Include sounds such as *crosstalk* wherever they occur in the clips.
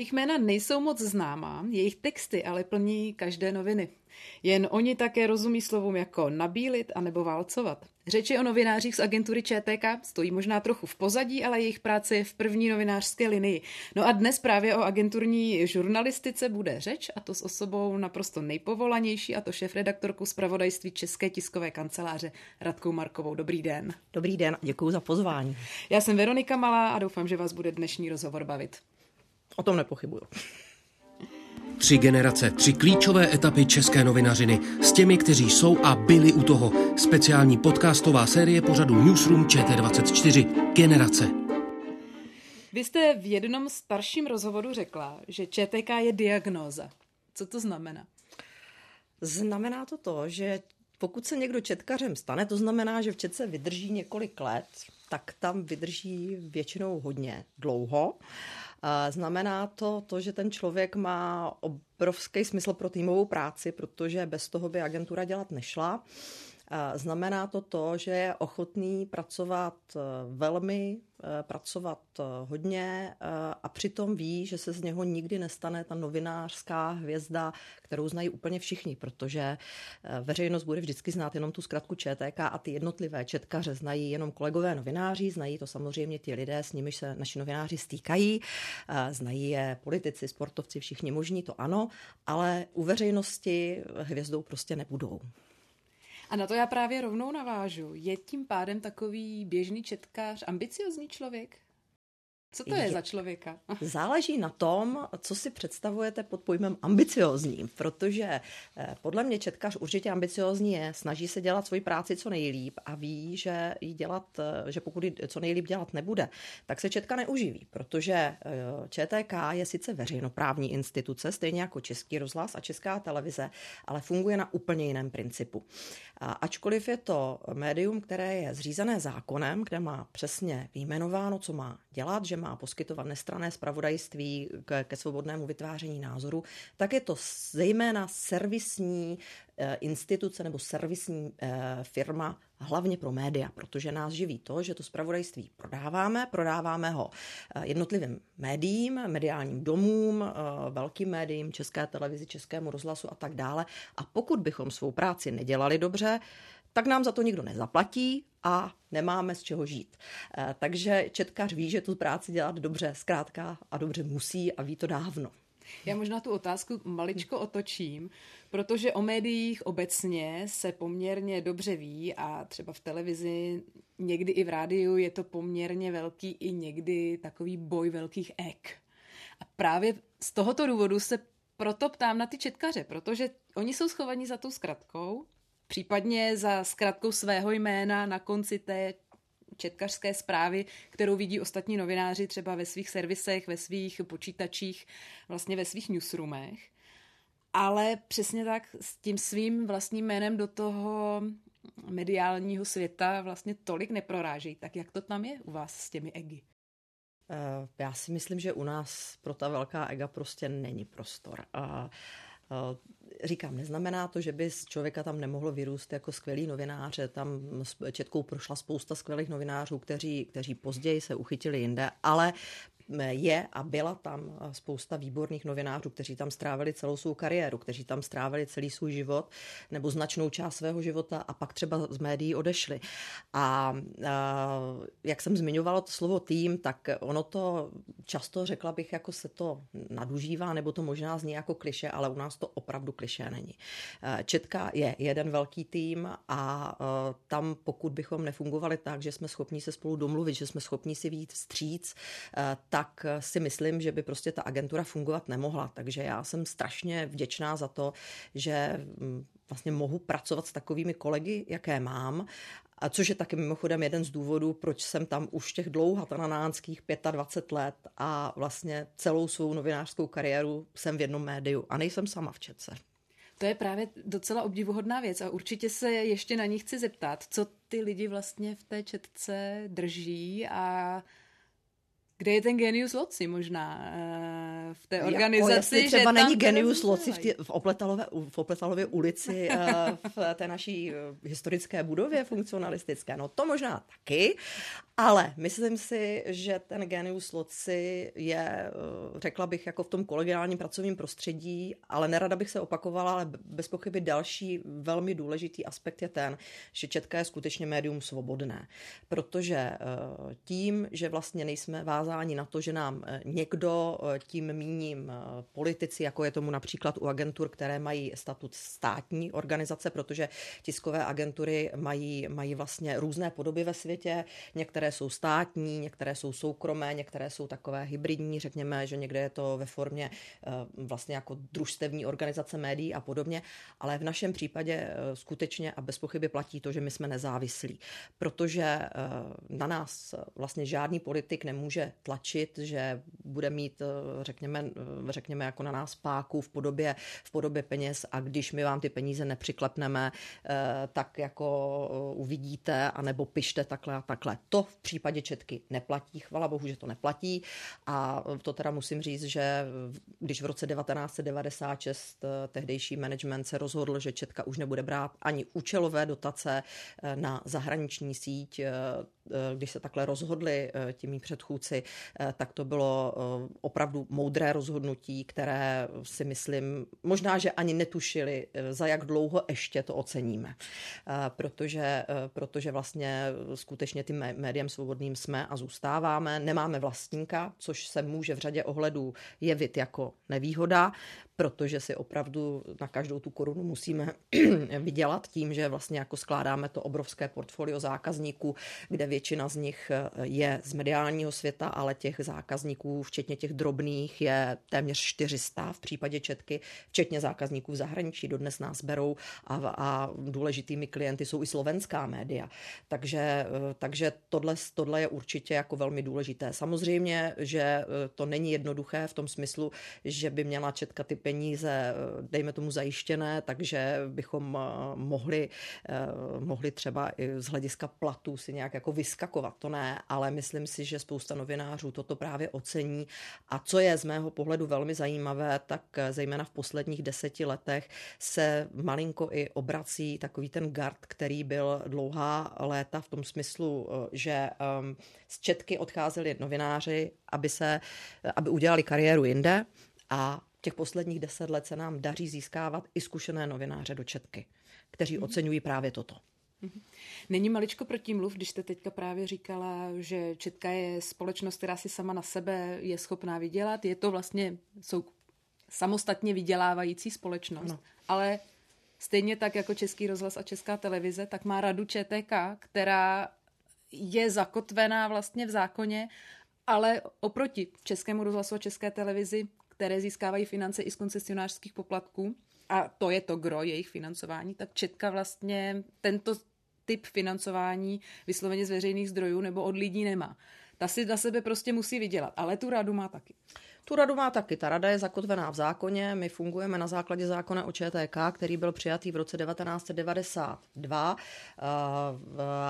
Jejich jména nejsou moc známá, jejich texty ale plní každé noviny. Jen oni také rozumí slovům jako nabílit a nebo válcovat. Řeči o novinářích z agentury ČTK stojí možná trochu v pozadí, ale jejich práce je v první novinářské linii. No a dnes právě o agenturní žurnalistice bude řeč, a to s osobou naprosto nejpovolanější, a to šéf-redaktorkou zpravodajství České tiskové kanceláře Radkou Markovou. Dobrý den. Dobrý den, děkuji za pozvání. Já jsem Veronika Malá a doufám, že vás bude dnešní rozhovor bavit. O tom nepochybuju. Tři generace, tři klíčové etapy české novinařiny s těmi, kteří jsou a byli u toho. Speciální podcastová série pořadu Newsroom ČT24. Generace. Vy jste v jednom starším rozhovoru řekla, že ČTK je diagnóza. Co to znamená? Znamená to to, že pokud se někdo četkařem stane, to znamená, že v četce vydrží několik let, tak tam vydrží většinou hodně dlouho. Znamená to to, že ten člověk má obrovský smysl pro týmovou práci, protože bez toho by agentura dělat nešla. Znamená to to, že je ochotný pracovat eh, velmi, eh, pracovat eh, hodně a přitom ví, že se z něho nikdy nestane ta novinářská hvězda, kterou znají úplně všichni, protože veřejnost bude vždycky znát jenom tu zkratku ČTK a ty jednotlivé četkaře znají jenom kolegové novináři, znají to samozřejmě ti lidé, s nimiž se naši novináři stýkají, znají je politici, sportovci, všichni možní, to ano, ale u veřejnosti hvězdou prostě nebudou. A na to já právě rovnou navážu. Je tím pádem takový běžný četkář ambiciozní člověk? Co to je, je za člověka? *laughs* Záleží na tom, co si představujete pod pojmem ambiciozní, protože eh, podle mě četkař určitě ambiciozní je, snaží se dělat svoji práci co nejlíp a ví, že jí dělat, eh, že pokud ji co nejlíp dělat nebude, tak se četka neuživí, protože eh, ČTK je sice veřejnoprávní instituce, stejně jako Český rozhlas a Česká televize, ale funguje na úplně jiném principu. A ačkoliv je to médium, které je zřízené zákonem, kde má přesně vyjmenováno, co má dělat, že má poskytovat nestrané spravodajství ke, ke svobodnému vytváření názoru, tak je to zejména servisní eh, instituce nebo servisní eh, firma hlavně pro média, protože nás živí to, že to spravodajství prodáváme, prodáváme ho eh, jednotlivým médiím, mediálním domům, velkým médiím, české televizi, českému rozhlasu a tak dále. A pokud bychom svou práci nedělali dobře, tak nám za to nikdo nezaplatí a nemáme z čeho žít. Eh, takže četkař ví, že tu práci dělat dobře zkrátka a dobře musí a ví to dávno. Já možná tu otázku maličko otočím, protože o médiích obecně se poměrně dobře ví a třeba v televizi, někdy i v rádiu je to poměrně velký i někdy takový boj velkých ek. A právě z tohoto důvodu se proto ptám na ty četkaře, protože oni jsou schovaní za tou zkratkou případně za zkratkou svého jména na konci té četkařské zprávy, kterou vidí ostatní novináři třeba ve svých servisech, ve svých počítačích, vlastně ve svých newsroomech. Ale přesně tak s tím svým vlastním jménem do toho mediálního světa vlastně tolik neprorážejí. Tak jak to tam je u vás s těmi egi? Eh, já si myslím, že u nás pro ta velká ega prostě není prostor. Eh, říkám, neznamená to, že by z člověka tam nemohlo vyrůst jako skvělý novináře. Tam Četkou prošla spousta skvělých novinářů, kteří, kteří později se uchytili jinde, ale je a byla tam spousta výborných novinářů, kteří tam strávili celou svou kariéru, kteří tam strávili celý svůj život nebo značnou část svého života a pak třeba z médií odešli. A, a jak jsem zmiňovala to slovo tým, tak ono to často, řekla bych, jako se to nadužívá, nebo to možná zní jako kliše, ale u nás to opravdu kliše není. Četka je jeden velký tým a tam, pokud bychom nefungovali tak, že jsme schopni se spolu domluvit, že jsme schopni si víc vstříc, tak tak si myslím, že by prostě ta agentura fungovat nemohla. Takže já jsem strašně vděčná za to, že mm, vlastně mohu pracovat s takovými kolegy, jaké mám A což je taky mimochodem jeden z důvodů, proč jsem tam už těch dlouhatanánských 25 let a vlastně celou svou novinářskou kariéru jsem v jednom médiu a nejsem sama v Četce. To je právě docela obdivuhodná věc a určitě se ještě na ní chci zeptat, co ty lidi vlastně v té četce drží a kde je ten genius loci možná uh, v té organizaci? Jako jestli třeba není genius loci v, tě, v, Opletalově, v Opletalově ulici uh, v té naší uh, historické budově funkcionalistické. No to možná taky, ale myslím si, že ten genius loci je, řekla bych, jako v tom kolegiálním pracovním prostředí, ale nerada bych se opakovala, ale bez pochyby další velmi důležitý aspekt je ten, že Četka je skutečně médium svobodné, protože tím, že vlastně nejsme vázáni odkázání na to, že nám eh, někdo, eh, tím míním eh, politici, jako je tomu například u agentur, které mají statut státní organizace, protože tiskové agentury mají, mají vlastně různé podoby ve světě. Některé jsou státní, některé jsou soukromé, některé jsou takové hybridní, řekněme, že někde je to ve formě vlastně jako družstevní organizace médií a podobně, ale v našem případě skutečně a bez pochyby platí to, že my jsme nezávislí, protože na nás vlastně žádný politik nemůže tlačit, že bude mít, eh, řekněme, eh, řekněme jako na nás páku v podobě, v podobě peněz a když my vám ty peníze nepřiklepneme, eh, tak jako uvidíte, anebo pište takhle a takhle. To v případě Četky neplatí, chvala bohu, že to neplatí a to teda musím říct, že když v roce 1996 tehdejší management se rozhodl, že Četka už nebude brát ani účelové dotace na zahraniční síť, když se takhle rozhodli těmi předchůdci, Eh, tak to bylo eh, opravdu moudré rozhodnutí, které si myslím, možná, že ani netušili, eh, za jak dlouho ještě to oceníme. Protože, protože vlastně skutečně tím médiem svobodným jsme a zůstáváme. Nemáme vlastníka, což se může v řadě ohledů jevit jako nevýhoda, protože si opravdu na každou tu korunu musíme *clears throat* vydělat tím, že vlastně jako skládáme to obrovské portfolio zákazníků, kde většina z nich je z mediálního světa, ale těch zákazníků, včetně těch drobných, je téměř 400 v případě Četky, včetně zákazníků v zahraničí. Dodnes nás berou a, a důležitými klienty jsou i slovenská média. Takže, takže tohle, tohle je určitě jako velmi důležité. Samozřejmě, že to není jednoduché v tom smyslu, že by měla Četka ty peníze, dejme tomu, zajištěné, takže bychom mohli, mohli třeba i z hlediska platů si nějak jako vyskakovat. To ne, ale myslím si, že spousta novinářů toto právě ocení. A co je z mého pohledu velmi zajímavé, tak zejména v posledních deseti letech se malinko i obrací takový ten gard, který byl dlouhá léta v tom smyslu, že um, z Četky odcházeli novináři, aby, se, aby udělali kariéru jinde a těch posledních deset let se nám daří získávat i zkušené novináře do Četky, kteří mm-hmm. oceňují právě toto. Mhm. Není maličko protimluv, když jste teďka právě říkala, že Četka je společnost, která si sama na sebe je schopná vydělat. Je to vlastně, jsou samostatně vydělávající společnost. No. Ale stejně tak jako Český rozhlas a Česká televize, tak má radu ČTK, která je zakotvená vlastně v zákoně, ale oproti Českému rozhlasu a České televizi, které získávají finance i z koncesionářských poplatků, a to je to gro jejich financování, tak Četka vlastně tento typ financování vysloveně z veřejných zdrojů nebo od lidí nemá. Ta si na sebe prostě musí vydělat, ale tu radu má taky. Tu radu má taky. Ta rada je zakotvená v zákoně. My fungujeme na základě zákona o ČTK, který byl přijatý v roce 1992 eh,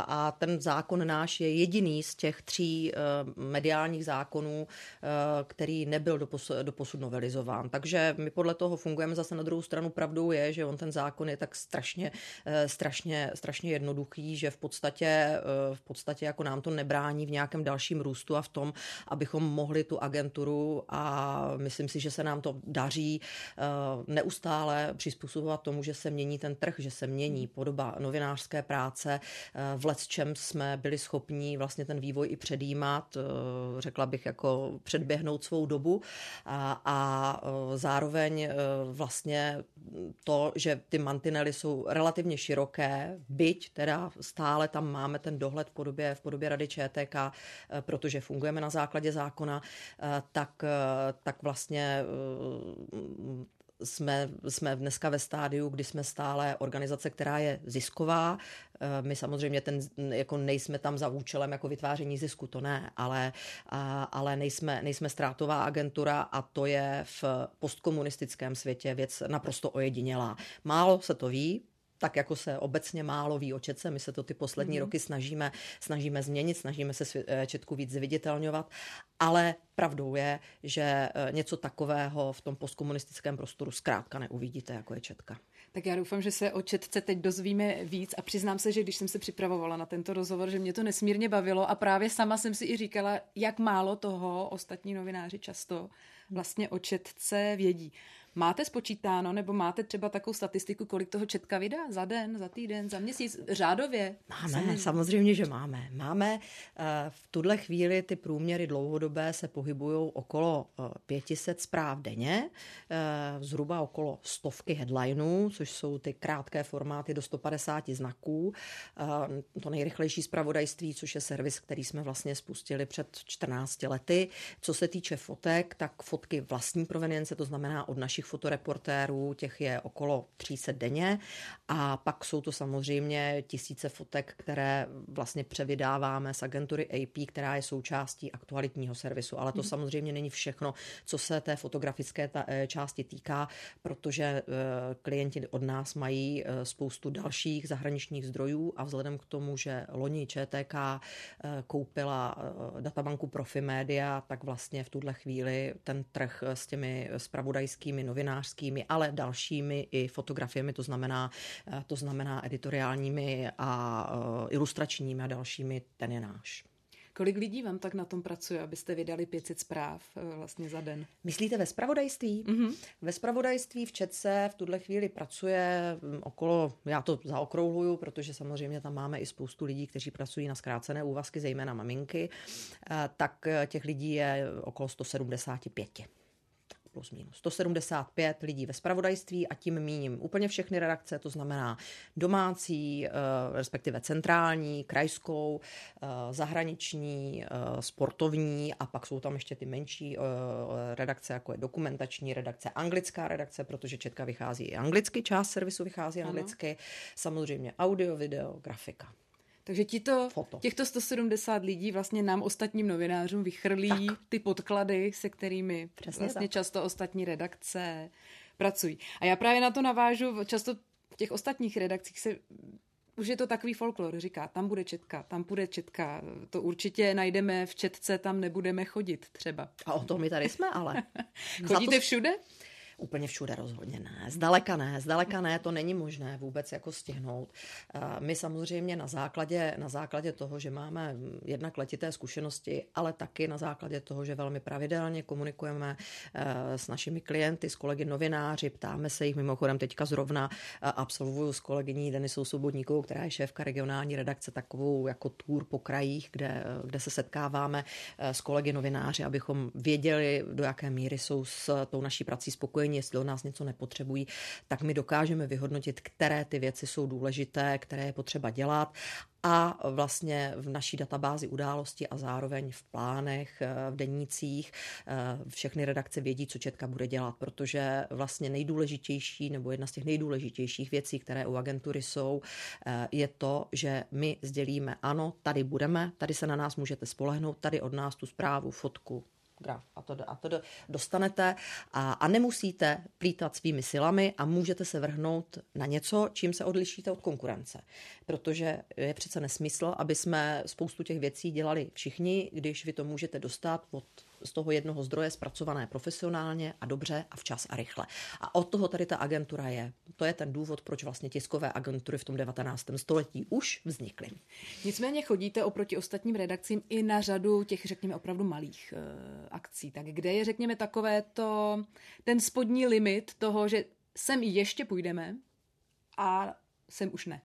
a ten zákon náš je jediný z těch tří eh, mediálních zákonů, eh, který nebyl do posud novelizován. Takže my podle toho fungujeme. Zase na druhou stranu pravdou je, že on ten zákon je tak strašně, strašně, strašně jednoduchý, že v podstatě, v podstatě jako nám to nebrání v nějakém dalším růstu a v tom, abychom mohli tu agenturu a a myslím si, že se nám to daří eh, neustále přizpůsobovat tomu, že se mění ten trh, že se mění podoba novinářské práce. Eh, v let čem jsme byli schopni vlastně ten vývoj i předjímat, eh, řekla bych jako předběhnout svou dobu a, a zároveň vlastně to, že ty mantinely jsou relativně široké, byť teda stále tam máme ten dohled v podobě, v podobě Rady ČTK, protože fungujeme na základě zákona, tak tak vlastně jsme, jsme dneska ve stádiu, kdy jsme stále organizace, která je zisková. Eh, my samozřejmě ten, jako nejsme tam za účelem jako vytváření zisku, to ne, ale, ale nejsme, nejsme ztrátová agentura a to je v postkomunistickém světě věc naprosto ojedinělá. Málo se to ví, tak jako se obecně málo ví o Četce, my se to ty poslední mm-hmm. roky snažíme, snažíme změnit, snažíme se eh, Četku víc zviditelňovat, ale pravdou je, že eh, něco takového v tom postkomunistickém prostoru zkrátka neuvidíte, jako je Četka. Tak já doufám, že se o Četce teď dozvíme víc a přiznám se, že když jsem se připravovala na tento rozhovor, že mě to nesmírně bavilo a právě sama jsem si i říkala, jak málo toho ostatní novináři často vlastně o Četce vědí. Máte spočítáno, nebo máte třeba takovou statistiku, kolik toho četka vydá za den, za týden, za měsíc, řádově? Máme, samozřejmě, samozřejmě že máme. Máme eh, v tuhle chvíli ty průměry dlouhodobé se pohybují okolo 500 eh, zpráv denně, eh, zhruba okolo stovky headlineů, což jsou ty krátké formáty do 150 znaků. To nejrychlejší zpravodajství, což je servis, který jsme vlastně spustili před 14 lety. Co se týče fotek, tak fotky vlastní provenience, to znamená od našich fotoreportérů, těch je okolo 300 denně a pak jsou to samozřejmě tisíce fotek, které vlastně převydáváme z agentury AP, která je součástí aktualitního servisu, ale to hmm. samozřejmě není všechno, co se té fotografické ta, eh, části týká, protože eh, klienti od nás mají eh, spoustu dalších zahraničních zdrojů a vzhledem k tomu, že loni ČTK koupila databanku Profimedia, tak vlastně v tuhle chvíli ten trh s těmi spravodajskými novinářskými, ale dalšími i fotografiemi, to znamená, eh, to znamená editoriálními a eh, ilustračními a dalšími, ten je náš. Kolik lidí vám tak na tom pracuje, abyste vydali 500 zpráv eh, vlastně za den? Myslíte ve spravodajství? Mm-hmm. Ve spravodajství v Četce v tuhle chvíli pracuje mm, okolo, já to zaokrouhluju, protože samozřejmě tam máme i spoustu lidí, kteří pracují na zkrácené úvazky, zejména maminky, tak těch lidí je okolo 175 plus minus 175 lidí ve spravodajství a tím míním úplně všechny redakce, to znamená domácí, eh, respektive centrální, krajskou, eh, zahraniční, eh, sportovní a pak jsou tam ještě ty menší redakce, jako je dokumentační redakce, anglická redakce, protože Četka vychází i anglicky, část servisu vychází anglicky, ano. samozřejmě audio, video, grafika. Takže tito, těchto 170 lidí vlastně nám ostatním novinářům vychrlí tak. ty podklady, se kterými Přesně vlastně tak. často ostatní redakce pracují. A já právě na to navážu, často v těch ostatních redakcích se už je to takový folklor, říká, tam bude četka, tam bude četka, to určitě najdeme v četce, tam nebudeme chodit třeba. A o tom my tady jsme, ale. *laughs* Chodíte to... všude? Úplně všude rozhodně ne. Zdaleka ne, zdaleka ne, to není možné vůbec jako stihnout. Eh, my samozřejmě na základě, na základě toho, že máme jednak letité zkušenosti, ale taky na základě toho, že velmi pravidelně komunikujeme eh, s našimi klienty, s kolegy novináři, ptáme se jich, mimochodem teďka zrovna eh, absolvuju s kolegyní Denisou Svobodníkovou, která je šéfka regionální redakce, takovou jako tour po krajích, kde, kde se setkáváme s kolegy novináři, abychom věděli, do jaké míry jsou s tou naší prací spokojení spokojeni, jestli od nás něco nepotřebují, tak my dokážeme vyhodnotit, které ty věci jsou důležité, které je potřeba dělat a vlastně v naší databázi události a zároveň v plánech, eh, v denících eh, všechny redakce vědí, co Četka bude dělat, protože vlastně nejdůležitější nebo jedna z těch nejdůležitějších věcí, které u agentury jsou, eh, je to, že my sdělíme, ano, tady budeme, tady se na nás můžete spolehnout, tady od nás tu zprávu, fotku, graf a to, a to dostanete a, a nemusíte plítat svými silami a můžete se vrhnout na něco, čím se odlišíte od konkurence. Protože je přece nesmysl, aby jsme spoustu těch věcí dělali všichni, když vy to můžete dostat od z toho jednoho zdroje zpracované profesionálně a dobře a včas a rychle. A od toho tady ta agentura je. To je ten důvod, proč vlastně tiskové agentury v tom 19. století už vznikly. Nicméně chodíte oproti ostatním redakcím i na řadu těch, řekněme, opravdu malých uh, akcí. Tak kde je, řekněme, takové to, ten spodní limit toho, že sem ještě půjdeme a sem už ne?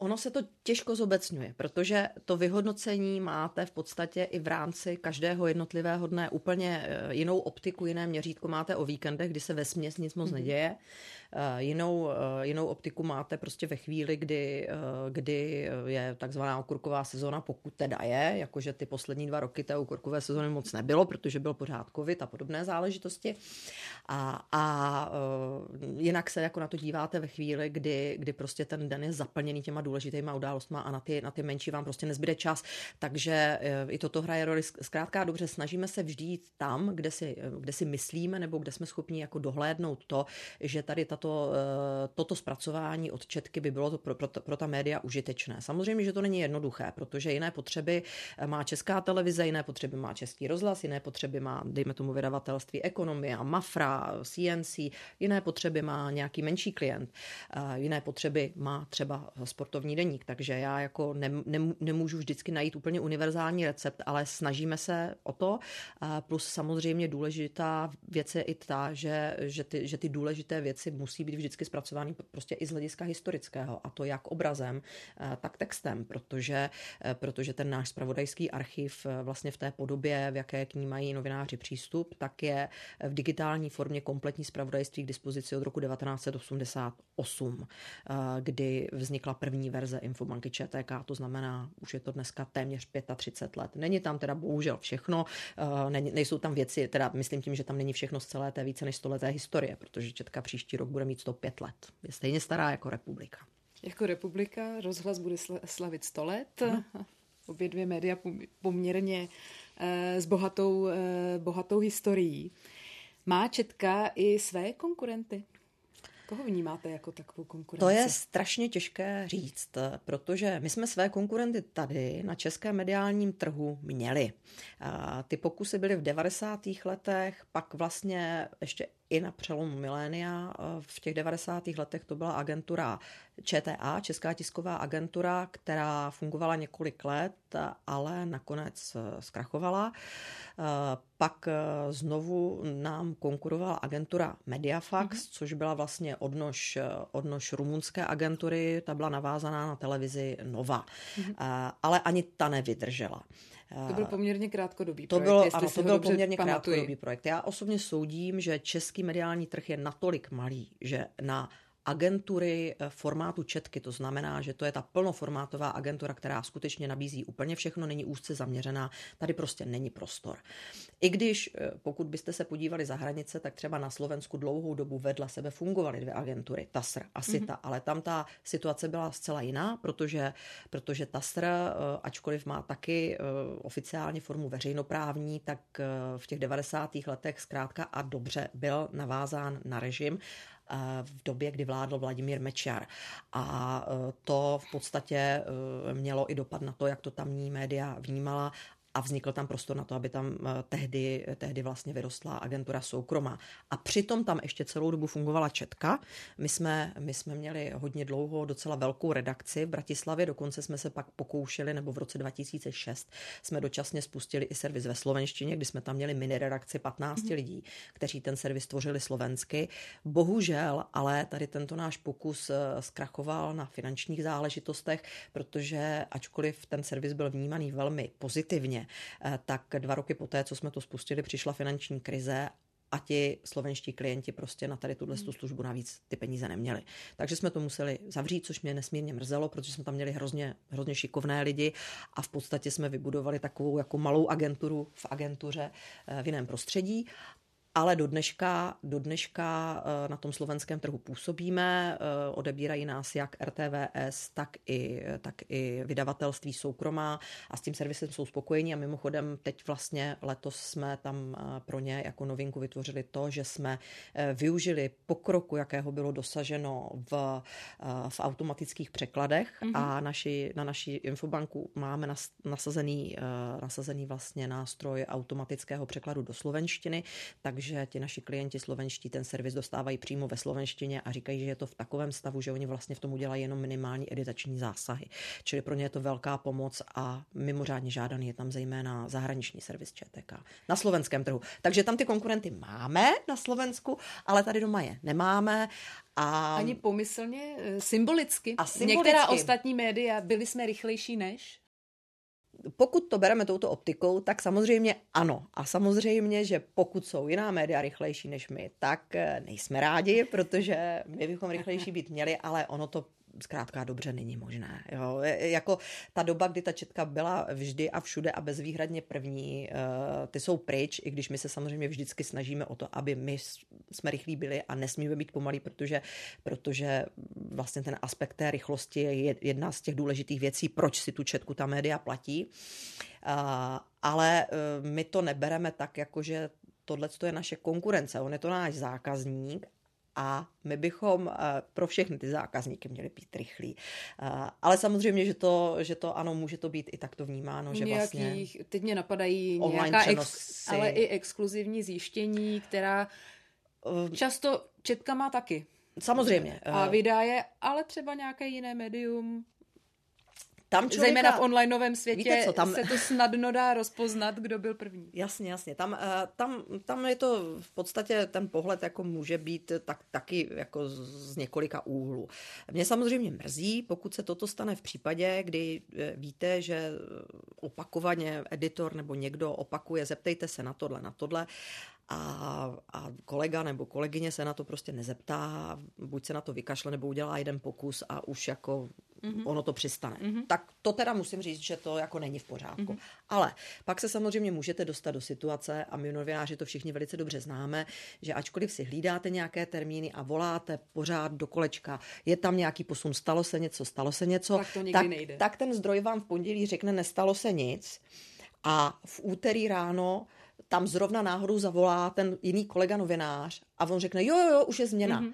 Ono se to těžko zobecňuje, protože to vyhodnocení máte v podstatě i v rámci každého jednotlivého dne úplně eh, jinou optiku, jiné měřítko máte o víkendech, kdy se ve směs nic moc mm-hmm. neděje. Eh, jinou, eh, jinou optiku máte prostě ve chvíli, kdy, kdy je takzvaná okurková sezona, pokud teda je, jakože ty poslední dva roky té okurkové sezony moc nebylo, protože byl pořád covid a podobné záležitosti. A, a jinak se jako na to díváte ve chvíli, kdy, kdy prostě ten den je zaplněný těma důležitýma událostma a na ty, na ty menší vám prostě nezbyde čas. Takže eh, i toto hraje roli. Zkrátka dobře, snažíme se vždy jít tam, kde si, eh, kde si myslíme nebo kde jsme schopni jako dohlédnout to, že tady tato, eh, toto zpracování od Četky by bylo to pro, pro, pro ta média užitečné. Samozřejmě, že to není jednoduché, protože jiné potřeby má česká televize, jiné potřeby má český rozhlas, jiné potřeby má, dejme tomu, vydavatelství Ekonomia, Mafra, CNC, jiné potřeby má nějaký menší klient, jiné potřeby má třeba sportovní sportovní deník, takže já jako ne, ne, nemůžu vždycky najít úplně univerzální recept, ale snažíme se o to. Plus samozřejmě důležitá věc je i ta, že, že, ty, že ty důležité věci musí být vždycky zpracovány prostě i z hlediska historického, a to jak obrazem, tak textem, protože, protože ten náš spravodajský archiv vlastně v té podobě, v jaké k ní mají novináři přístup, tak je v digitální formě kompletní spravodajství k dispozici od roku 1988, kdy vznikla první verze infobanky ČTK, to znamená, už je to dneska téměř 35 let. Není tam teda bohužel všechno, eh, nejsou tam věci, teda myslím tím, že tam není všechno z celé té více než stoleté historie, protože Četka příští rok bude mít 105 let. Je stejně stará jako republika. Jako republika rozhlas bude slavit 100 let. No. *laughs* Obě dvě média poměrně eh, s bohatou, eh, bohatou historií. Má Četka i své konkurenty? Koho vnímáte jako takovou konkurenci? To je strašně těžké říct, protože my jsme své konkurenty tady na českém mediálním trhu měli. Ty pokusy byly v 90. letech, pak vlastně ještě i na přelomu milénia. V těch 90. letech to byla agentura ČTA, Česká tisková agentura, která fungovala několik let, ale nakonec zkrachovala. Pak znovu nám konkurovala agentura Mediafax, mm-hmm. což byla vlastně odnož, odnož rumunské agentury, ta byla navázaná na televizi Nova. Mm-hmm. Ale ani ta nevydržela. To byl poměrně krátkodobý to projekt. Bylo, ano, to byl poměrně pamatuji. krátkodobý projekt. Já osobně soudím, že český mediální trh je natolik malý, že na agentury eh, formátu četky, to znamená, že to je ta plnoformátová agentura, která skutečně nabízí úplně všechno, není úzce zaměřená, tady prostě není prostor. I když, eh, pokud byste se podívali za hranice, tak třeba na Slovensku dlouhou dobu vedle sebe fungovaly dvě agentury, TASR a SITA, mm-hmm. ale tam ta situace byla zcela jiná, protože, protože TASR, eh, ačkoliv má taky oficiálně formu veřejnoprávní, tak v těch 90. letech zkrátka a dobře byl navázán na režim v době, kdy vládl Vladimír Mečar. A e, to v podstatě e, mělo i dopad na to, jak to tamní média vnímala a vznikl tam prostor na to, aby tam eh, tehdy, tehdy vlastně vyrostla agentura soukromá. A přitom tam ještě celou dobu fungovala Četka. My jsme, my jsme měli hodně dlouho docela velkou redakci v Bratislavě, dokonce jsme se pak pokoušeli, nebo v roce 2006 jsme dočasně spustili i servis ve slovenštině, kdy jsme tam měli mini redakci 15 mm-hmm. lidí, kteří ten servis tvořili slovensky. Bohužel, ale tady tento náš pokus eh, zkrachoval na finančních záležitostech, protože ačkoliv ten servis byl vnímaný velmi pozitivně, tak dva roky poté, co jsme to spustili, přišla finanční krize a ti slovenští klienti prostě na tady tuhle službu navíc ty peníze neměli. Takže jsme to museli zavřít, což mě nesmírně mrzelo, protože jsme tam měli hrozně, hrozně šikovné lidi a v podstatě jsme vybudovali takovou jako malou agenturu v agentuře eh, v jiném prostředí ale do dneška, do dneška eh, na tom slovenském trhu působíme, eh, odebírají nás jak RTVS, tak i, tak i vydavatelství soukromá a s tím servisem jsou spokojení. A mimochodem teď vlastně letos jsme tam eh, pro ně jako novinku vytvořili to, že jsme využili pokroku, jakého bylo dosaženo v, v automatických překladech. Mm-hmm. a naši, na naší infobanku máme nasazený, nasazený vlastně nástroj automatického překladu do slovenštiny, takže že ti naši klienti slovenští ten servis dostávají přímo ve slovenštině a říkají, že je to v takovém stavu, že oni vlastně v tom udělají jenom minimální editační zásahy. Čili pro ně je to velká pomoc a mimořádně žádaný je tam zejména zahraniční servis ČTK na slovenském trhu. Takže tam ty konkurenty máme na Slovensku, ale tady doma je nemáme. A... Ani pomyslně, eh, symbolicky. A symbolicky. Některá ostatní média byli jsme rychlejší než? Pokud to bereme touto optikou, tak samozřejmě ano. A samozřejmě, že pokud jsou jiná média rychlejší než my, tak eh, nejsme rádi, protože my bychom rychlejší být měli, ale ono to zkrátka dobře není možné. Jo. Jako ta doba, kdy ta četka byla vždy a všude a bezvýhradně první, eh, ty jsou pryč, i když my se samozřejmě vždycky snažíme o to, aby my jsme rychlí byli a nesmíme být pomalí, protože, protože vlastně ten aspekt té rychlosti je jedna z těch důležitých věcí, proč si tu četku ta média platí. Ale my to nebereme tak, jako že tohle je naše konkurence, on je to náš zákazník a my bychom eh, pro všechny ty zákazníky měli být rychlí. Eh, ale samozřejmě, že to, že to ano, může to být i takto vnímáno, že vlastně... Teď mě napadají nějaká ex, ale i exkluzivní zjištění, která eh, často četka má taky. Samozřejmě. A vydá je, ale třeba nějaké jiné médium tam člověka, Zejména v onlineovém světě víte co, tam, se to snadno dá rozpoznat, kdo byl první. Jasně, jasně. Tam, eh, tam, tam je to v podstatě ten pohled jako může být tak, taky jako z několika úhlů. Mě samozřejmě mrzí, pokud se toto stane v případě, kdy eh, víte, že opakovaně editor nebo někdo opakuje, zeptejte se na tohle, na tohle a, a kolega nebo kolegyně se na to prostě nezeptá, buď se na to vykašle, nebo udělá jeden pokus a už jako mm-hmm. ono to přistane. Mm-hmm. Tak to teda musím říct, že to jako není v pořádku. Mm-hmm. Ale pak se samozřejmě můžete dostat do situace, a my novináři to všichni velice dobře známe, že ačkoliv si hlídáte nějaké termíny a voláte pořád do kolečka, je tam nějaký posun, stalo se něco, stalo se něco, tak, to tak, nejde. tak ten zdroj vám v pondělí řekne, nestalo se nic. A v úterý ráno tam zrovna náhodou zavolá ten jiný kolega novinář a on řekne, jo, jo, jo, už je změna. Mm-hmm.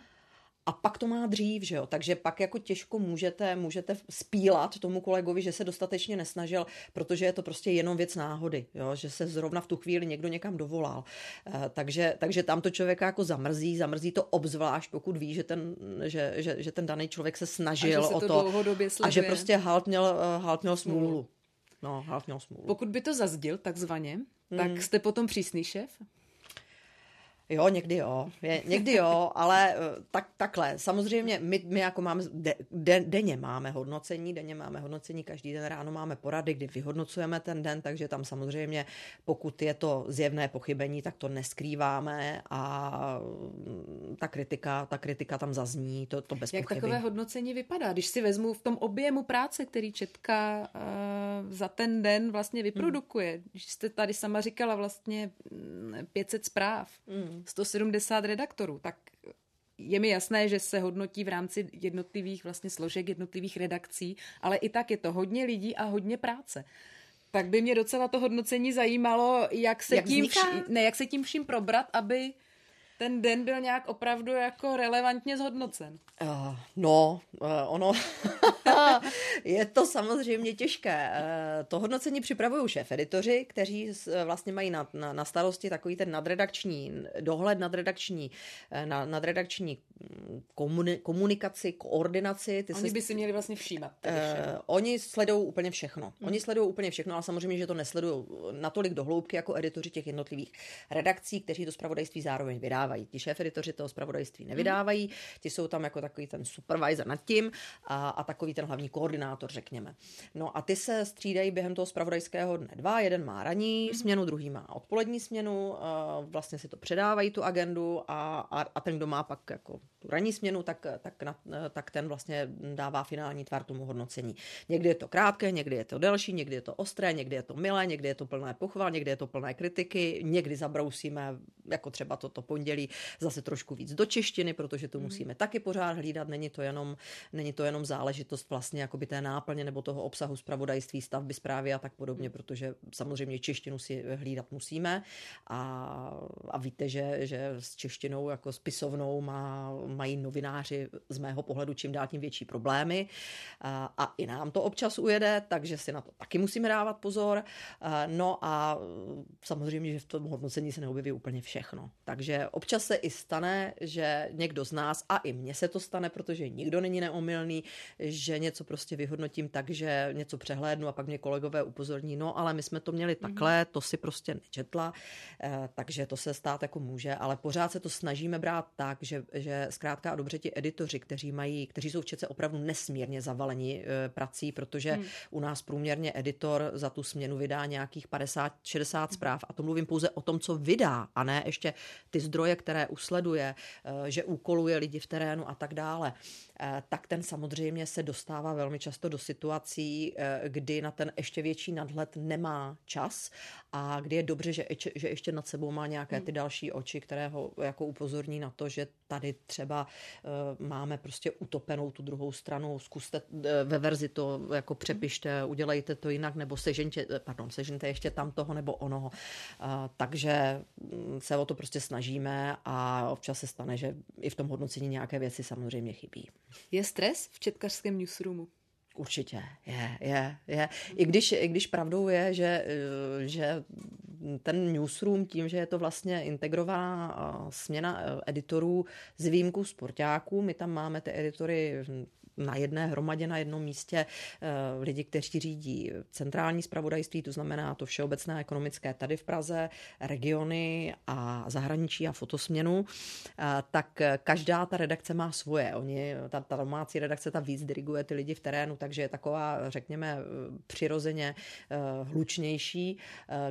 A pak to má dřív, že jo? Takže pak jako těžko můžete, můžete spílat tomu kolegovi, že se dostatečně nesnažil, protože je to prostě jenom věc náhody, jo? že se zrovna v tu chvíli někdo někam dovolal. E, takže, takže tam to člověka jako zamrzí, zamrzí to obzvlášť, pokud ví, že ten, že, že, že ten daný člověk se snažil a že o to, to a že prostě halt měl, eh, halt měl smůlu. No, halt měl smůlu. Pokud by to zazdil takzvaně, tak hmm. jste potom přísný šéf? Jo, někdy jo, je, někdy jo, ale eh, tak, takhle. Samozřejmě my, my jako máme, de, de, denně máme hodnocení, denně máme hodnocení, každý den ráno máme porady, kdy vyhodnocujeme ten den, takže tam samozřejmě, pokud je to zjevné pochybení, tak to neskrýváme a mm, ta kritika, ta kritika tam zazní, to, to bez Jak pochyby. takové hodnocení vypadá? Když si vezmu v tom objemu práce, který Četka uh, za ten den vlastně vyprodukuje, hmm. když jste tady sama říkala vlastně 500 mm, zpráv, hmm 170 redaktorů, tak je mi jasné, že se hodnotí v rámci jednotlivých vlastně složek, jednotlivých redakcí, ale i tak je to hodně lidí a hodně práce. Tak by mě docela to hodnocení zajímalo, jak se, jak tím, vši, ne, jak se tím vším probrat, aby ten den byl nějak opravdu jako relevantně zhodnocen? Uh, no, uh, ono *laughs* *laughs* je to samozřejmě těžké. Uh, to hodnocení připravují šéf-editoři, kteří vlastně mají na, na, na starosti takový ten nadredakční dohled, nadredakční, na, nadredakční mm, komuni, komunikaci, koordinaci. Ty oni se, by si měli vlastně všímat. Uh, oni sledují úplně všechno. Hmm. Oni sledují úplně všechno, ale samozřejmě, že to nesledují natolik dohloubky jako editoři těch jednotlivých redakcí, kteří to zpravodajství zároveň vydávají. Ti šéf-editoři toho zpravodajství nevydávají, ti jsou tam jako takový ten supervisor nad tím a, a takový ten hlavní koordinátor, řekněme. No a ty se střídají během toho zpravodajského dne dva. Jeden má ranní mm-hmm. směnu, druhý má odpolední směnu, vlastně si to předávají tu agendu a, a, a ten, kdo má pak jako tu ranní směnu, tak, tak, na, tak ten vlastně dává finální tvar tomu hodnocení. Někdy je to krátké, někdy je to delší, někdy je to ostré, někdy je to milé, někdy je to plné pochval, někdy je to plné kritiky, někdy zabrousíme, jako třeba toto pondělí, zase trošku víc do češtiny, protože to mm. musíme taky pořád hlídat, není to jenom, není to jenom záležitost vlastně jakoby té náplně nebo toho obsahu zpravodajství, stavby zprávy a tak podobně, protože samozřejmě češtinu si hlídat musíme a, a víte, že, že s češtinou jako spisovnou má, mají novináři z mého pohledu čím dál tím větší problémy a, a i nám to občas ujede, takže si na to taky musíme dávat pozor. No a samozřejmě, že v tom hodnocení se neobjeví úplně všechno. Takže občas se i stane, že někdo z nás, a i mně se to stane, protože nikdo není neomylný, že něco prostě vyhodnotím tak, že něco přehlédnu a pak mě kolegové upozorní, no ale my jsme to měli takhle, to si prostě nečetla, eh, takže to se stát jako může, ale pořád se to snažíme brát tak, že, že zkrátka a dobře ti editoři, kteří mají, kteří jsou v Čece opravdu nesmírně zavaleni eh, prací, protože hmm. u nás průměrně editor za tu směnu vydá nějakých 50-60 hmm. zpráv a to mluvím pouze o tom, co vydá a ne ještě ty zdroje, které usleduje, eh, že úkoluje lidi v terénu a tak dále. Eh, tak ten samozřejmě se dostává velmi často do situací, eh, kdy na ten ještě větší nadhled nemá čas a kdy je dobře, že, že ještě nad sebou má nějaké ty hmm. další oči, které ho jako upozorní na to, že tady třeba eh, máme prostě utopenou tu druhou stranu, zkuste ve verzi to jako přepište, udělejte to jinak, nebo sežente, pardon, sežente ještě tam toho nebo onoho. Takže mm, se o to prostě snažíme a občas se stane, že i v tom hodnocení nějaké věci samozřejmě chybí. Je stres v četkařském newsroomu? Určitě, je, je, je. I když, i když pravdou je, že, že ten newsroom tím, že je to vlastně integrovaná směna editorů z výjimku sportáků, my tam máme ty editory na jedné hromadě, na jednom místě eh, lidi, kteří řídí centrální spravodajství, to znamená to všeobecné ekonomické tady v Praze, regiony a zahraničí a fotosměnu, eh, tak každá ta redakce má svoje. Oni, ta, ta domácí redakce ta víc diriguje ty lidi v terénu, takže je taková, řekněme, přirozeně eh, hlučnější,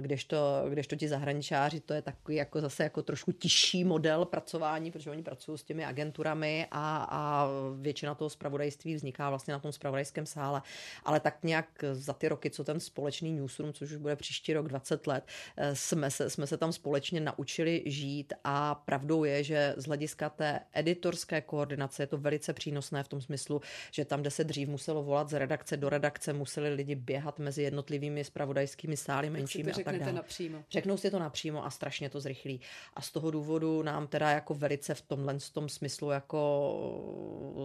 kdežto, kdežto ti zahraničáři, to je takový jako zase jako trošku tižší model pracování, protože oni pracují s těmi agenturami a, a většina toho spravodajství vzniká vlastně na tom spravodajském sále, ale tak nějak za ty roky, co ten společný newsroom, což už bude příští rok 20 let, eh, jsme se, jsme se tam společně naučili žít a pravdou je, že z hlediska té editorské koordinace je to velice přínosné v tom smyslu, že tam, kde se dřív muselo volat z redakce do redakce, museli lidi běhat mezi jednotlivými spravodajskými sály menšími a tak dále. Napřímo. Řeknou si to napřímo a strašně to zrychlí. A z toho důvodu nám teda jako velice v tomhle v tom smyslu jako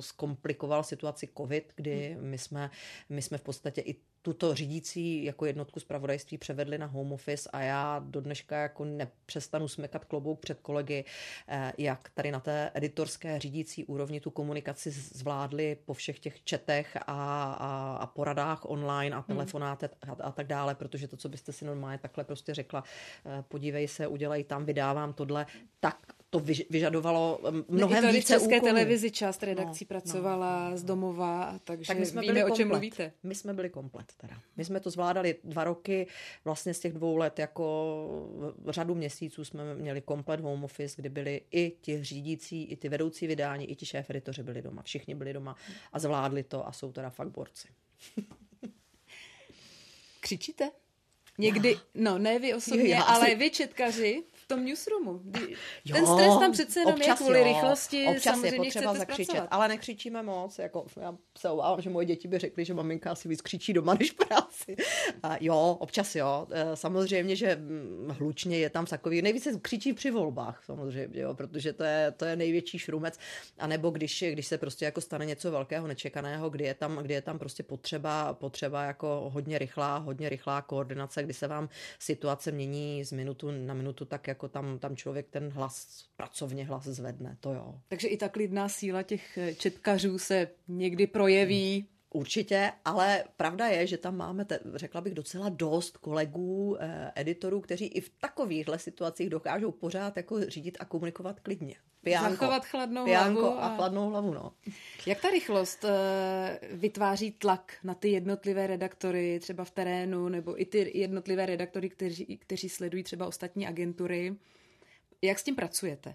zkomplikoval si situaci COVID, kdy my jsme, my jsme v podstatě i tuto řídící jako jednotku zpravodajství převedli na home office a já do dneška jako nepřestanu smekat klobouk před kolegy, eh, jak tady na té editorské řídící úrovni tu komunikaci zvládli po všech těch četech a, a, a poradách online a telefonátech a, a tak dále, protože to, co byste si normálně takhle prostě řekla, eh, podívej se, udělej tam, vydávám tohle, tak to vyžadovalo mnohem ne, více České úkolů. televizi část redakcí no, pracovala no, z domova, takže tak my jsme víme, byli o čem mluvíte. My jsme byli komplet teda. My jsme to zvládali dva roky, vlastně z těch dvou let jako řadu měsíců jsme měli komplet home office, kdy byli i ti řídící, i ty vedoucí vydání, i ti šéf editoři byli doma. Všichni byli doma a zvládli to a jsou teda fakt borci. Křičíte? Někdy, no ne vy osobně, jo, ale vy četkaři tom newsroomu. Jo, Ten stres tam přece jenom je kvůli jo, rychlosti. Občas je potřeba zakřičet, zpracovat. ale nekřičíme moc. Jako, já se obávám, že moje děti by řekly, že maminka asi víc křičí doma *laughs* než v práci. A jo, občas jo. E, samozřejmě, že mm, hlučně je tam takový, nejvíce křičí při volbách samozřejmě, jo, protože to je, to je největší šrumec. A nebo když, když se prostě jako stane něco velkého, nečekaného, kdy je tam, kdy je tam prostě potřeba, potřeba jako hodně rychlá, hodně rychlá koordinace, kdy se vám situace mění z minutu na minutu, tak jako jako tam, tam člověk ten hlas, pracovně hlas zvedne, to jo. Takže i ta klidná síla těch četkařů se někdy projeví Určitě, ale pravda je, že tam máme, te, řekla bych, docela dost kolegů, eh, editorů, kteří i v takovýchhle situacích dokážou pořád jako řídit a komunikovat klidně. Piánko, Zachovat chladnou hlavu. A... a chladnou hlavu, no. Jak ta rychlost eh, vytváří tlak na ty jednotlivé redaktory, třeba v terénu, nebo i ty jednotlivé redaktory, kteří, kteří sledují třeba ostatní agentury? Jak s tím pracujete?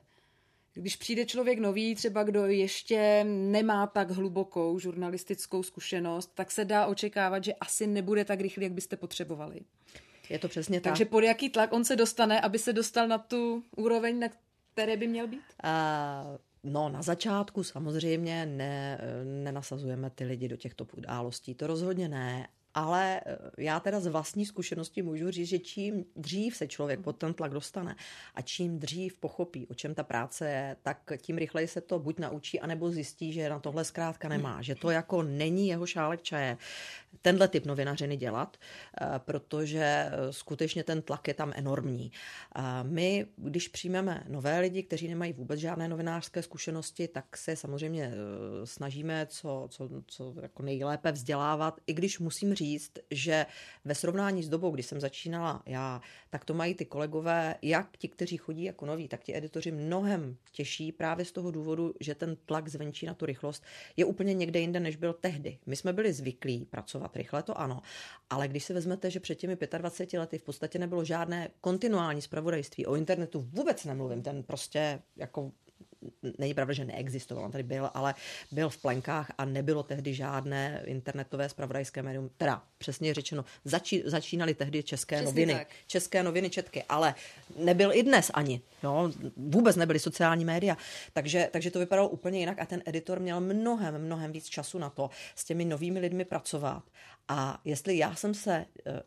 Když přijde člověk nový, třeba kdo ještě nemá tak hlubokou žurnalistickou zkušenost, tak se dá očekávat, že asi nebude tak rychlý, jak byste potřebovali. Je to přesně tak. Takže pod jaký tlak on se dostane, aby se dostal na tu úroveň, na které by měl být? Uh, No, na začátku samozřejmě ne, nenasazujeme ty lidi do těchto událostí, to rozhodně ne, ale eh, já teda z vlastní zkušenosti můžu říct, že čím dřív se člověk pod ten tlak dostane a čím dřív pochopí, o čem ta práce je, tak tím rychleji se to buď naučí, anebo zjistí, že na tohle zkrátka nemá, že to jako není jeho šálek čaje tenhle typ novinařiny dělat, eh, protože eh, skutečně ten tlak je tam enormní. My, když přijmeme nové lidi, kteří nemají vůbec žádné novinářské zkušenosti, tak se samozřejmě snažíme co, co, co jako nejlépe vzdělávat, i když musím říct, že ve srovnání s dobou, kdy jsem začínala já, tak to mají ty kolegové, jak ti, kteří chodí jako noví, tak ti editoři mnohem těžší právě z toho důvodu, že ten tlak zvenčí na tu rychlost je úplně někde jinde, než byl tehdy. My jsme byli zvyklí pracovat rychle, to ano, ale když si vezmete, že před těmi 25 lety v podstatě nebylo žádné kontinuální zpravodajství, o internetu vůbec nemluvím, ten prostě jako není pravda, že neexistoval, on tady byl, ale byl v plenkách a nebylo tehdy žádné internetové spravodajské médium, teda přesně řečeno, začí, začínaly tehdy české Přesně noviny, tak. české noviny četky, ale nebyl i dnes ani, jo, vůbec nebyly sociální média, takže, takže to vypadalo úplně jinak a ten editor měl mnohem, mnohem víc času na to s těmi novými lidmi pracovat. A jestli já jsem se eh,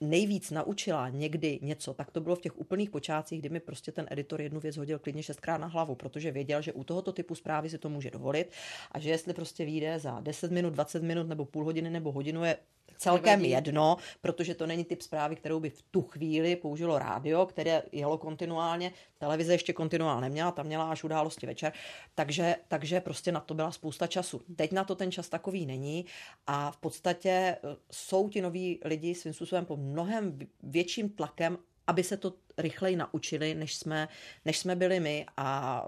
nejvíc naučila někdy něco, tak to bylo v těch úplných počátcích, kdy mi prostě ten editor jednu věc hodil klidně šestkrát na hlavu, protože věděl, že u tohoto typu zprávy si to může dovolit a že jestli prostě vyjde za 10 minut, 20 minut nebo půl hodiny nebo hodinu je celkem jedno, protože to není typ zprávy, kterou by v tu chvíli použilo rádio, které jelo kontinuálně, televize ještě kontinuálně neměla, tam měla až události večer, takže, takže prostě na to byla spousta času. Teď na to ten čas takový není a v podstatě eh, jsou ti noví lidi svým způsobem pod mnohem větším tlakem, aby se to rychleji naučili, než jsme, než jsme byli my a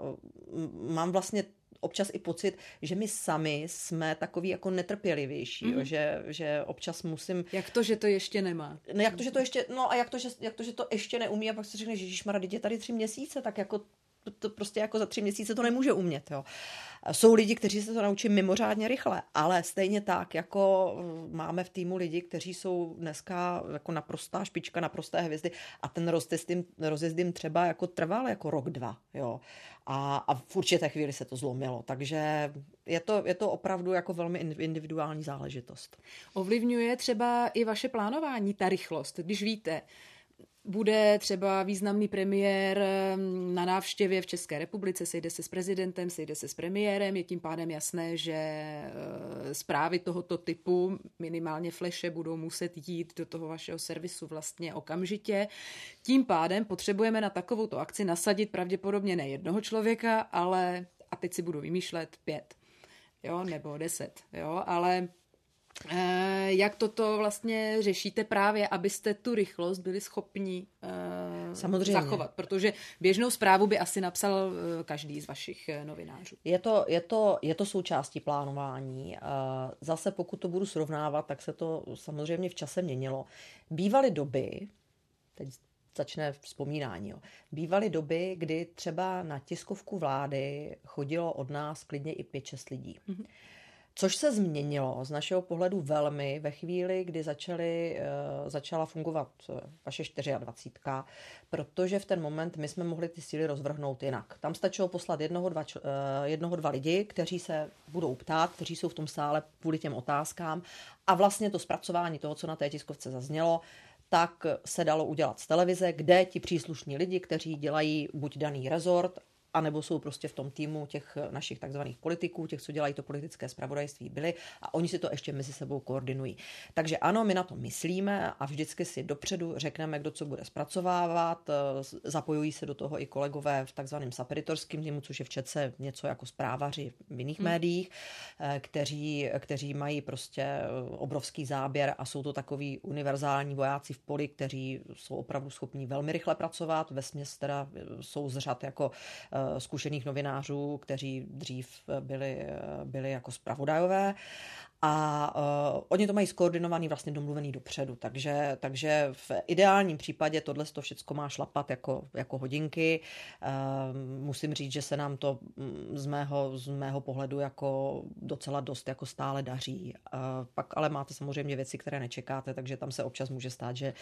mm, mám vlastně občas i pocit, že my sami jsme takový jako netrpělivější, mm. jo, že, že občas musím... Jak to, že to ještě nemá? No jak to, že to ještě, no a jak to, že, jak to, že to ještě neumí a pak si řekne, že Ježišmara, je tady tři měsíce, tak jako to, prostě jako za tři měsíce to nemůže umět. Jo. Jsou lidi, kteří se to naučí mimořádně rychle, ale stejně tak, jako mm, máme v týmu lidi, kteří jsou dneska jako naprostá špička, naprosté hvězdy a ten rozjezd jim třeba jako trval jako rok, dva. Jo. A, a v určité chvíli se to zlomilo. Takže je to, je to opravdu jako velmi individuální záležitost. Ovlivňuje třeba i vaše plánování, ta rychlost, když víte, bude třeba významný premiér mm, na návštěvě v České republice, sejde se s prezidentem, sejde se s premiérem, je tím pádem jasné, že e, zprávy tohoto typu, minimálně fleše, budou muset jít do toho vašeho servisu vlastně okamžitě. Tím pádem potřebujeme na takovouto akci nasadit pravděpodobně ne jednoho člověka, ale, a teď si budu vymýšlet, pět, jo, nebo deset, jo, ale Eh, jak toto vlastně řešíte právě, abyste tu rychlost byli schopni uh, Samozřejmě. zachovat? Protože běžnou zprávu by asi napsal uh, každý z vašich novinářů. Je to, je to, je to součástí plánování. Zase pokud to budu srovnávat, tak se to samozřejmě v čase měnilo. Bývaly doby, teď začne vzpomínání. Jo. Bývaly doby, kdy třeba na tiskovku vlády chodilo od nás klidně i 5-6 lidí. Mm-hmm. Což se změnilo z našeho pohledu velmi ve chvíli, kdy začaly, uh, začala fungovat eh, vaše 24, protože v ten moment my jsme mohli ty síly rozvrhnout jinak. Tam stačilo poslat jednoho dva, uh, jednoho, dva lidi, kteří se budou ptát, kteří jsou v tom sále kvůli těm otázkám a vlastně to zpracování toho, co na té tiskovce zaznělo, tak se dalo udělat z televize, kde ti příslušní lidi, kteří dělají buď daný rezort, anebo jsou prostě v tom týmu těch našich takzvaných politiků, těch, co dělají to politické spravodajství, byli a oni si to ještě mezi sebou koordinují. Takže ano, my na to myslíme a vždycky si dopředu řekneme, kdo co bude zpracovávat. Zapojují se do toho i kolegové v takzvaném saperitorském týmu, což je v Čece něco jako zprávaři v jiných hmm. médiích, eh, kteří, kteří mají prostě obrovský záběr a jsou to takový univerzální vojáci v poli, kteří jsou opravdu schopní velmi rychle pracovat. Ve směs teda jsou z řad jako Eh, zkušených novinářů, kteří dřív byli, eh, byli jako spravodajové a uh, oni to mají skoordinovaný, vlastně domluvený dopředu, takže, takže v ideálním případě tohle to všechno má šlapat jako, jako hodinky. Uh, musím říct, že se nám to mm, z mého, z mého pohledu jako docela dost jako stále daří. Uh, pak ale máte samozřejmě věci, které nečekáte, takže tam se občas může stát, že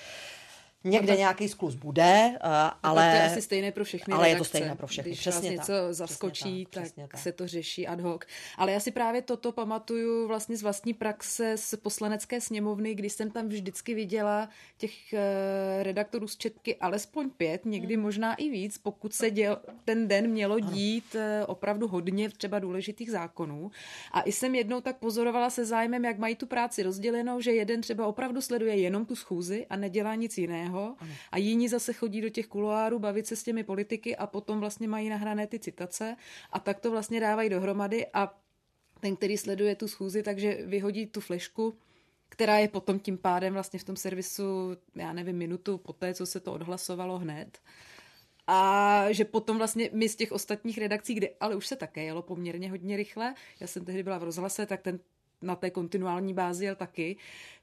Někde nějaký sklus bude, ale... To je asi stejné pro všechny Ale redakce. je to stejné pro všechny, Když přesně vás něco tak, zaskočí, přesně tak, tak, přesně tak. se to řeší ad hoc. Ale já si právě toto pamatuju vlastně z vlastní praxe z poslanecké sněmovny, kdy jsem tam vždycky viděla těch eh, redaktorů z Četky alespoň pět, někdy Hmm. možná i víc, pokud se děl, ten den mělo dít eh, opravdu hodně třeba důležitých zákonů. A i jsem jednou tak pozorovala se zájmem, jak mají tu práci rozdělenou, že jeden třeba opravdu sleduje jenom tu schůzi a nedělá nic jiného. A jiní zase chodí do těch kuloárů bavit se s těmi politiky a potom vlastně mají nahrané ty citace a tak to vlastně dávají dohromady. A ten, který sleduje tu schůzi, takže vyhodí tu flešku, která je potom tím pádem vlastně v tom servisu, já nevím, minutu poté, co se to odhlasovalo hned. A že potom vlastně my z těch ostatních redakcí, kde ale už se také jelo poměrně hodně rychle, já jsem tehdy byla v rozhlase, tak ten na té kontinuální bázi jel taky,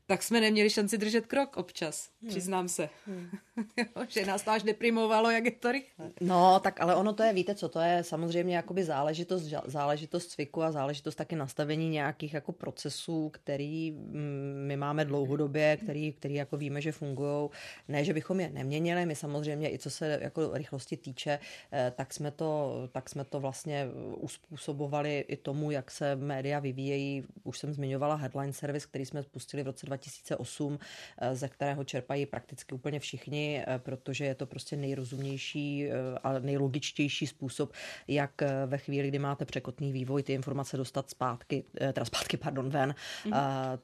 tak jsme neměli šanci držet krok občas, hmm. přiznám se. Hmm. *laughs* že nás to až deprimovalo, jak je to rychle. No, tak ale ono to je, víte co, to je samozřejmě jakoby záležitost, záležitost cviku a záležitost taky nastavení nějakých jako procesů, který mm, my máme dlouhodobě, který, který jako víme, že fungují. Ne, že bychom je neměnili, my samozřejmě i co se jako rychlosti týče, eh, tak jsme to, tak jsme to vlastně uspůsobovali i tomu, jak se média vyvíjejí. Už jsem zmiňovala Headline Service, který jsme spustili v roce 2008, eh, ze kterého čerpají prakticky úplně všichni, eh, protože je to prostě nejrozumnější eh, a nejlogičtější způsob, jak ve chvíli, kdy máte překotný vývoj, ty informace dostat zpátky, teda zpátky, pardon, ven. Mm. A,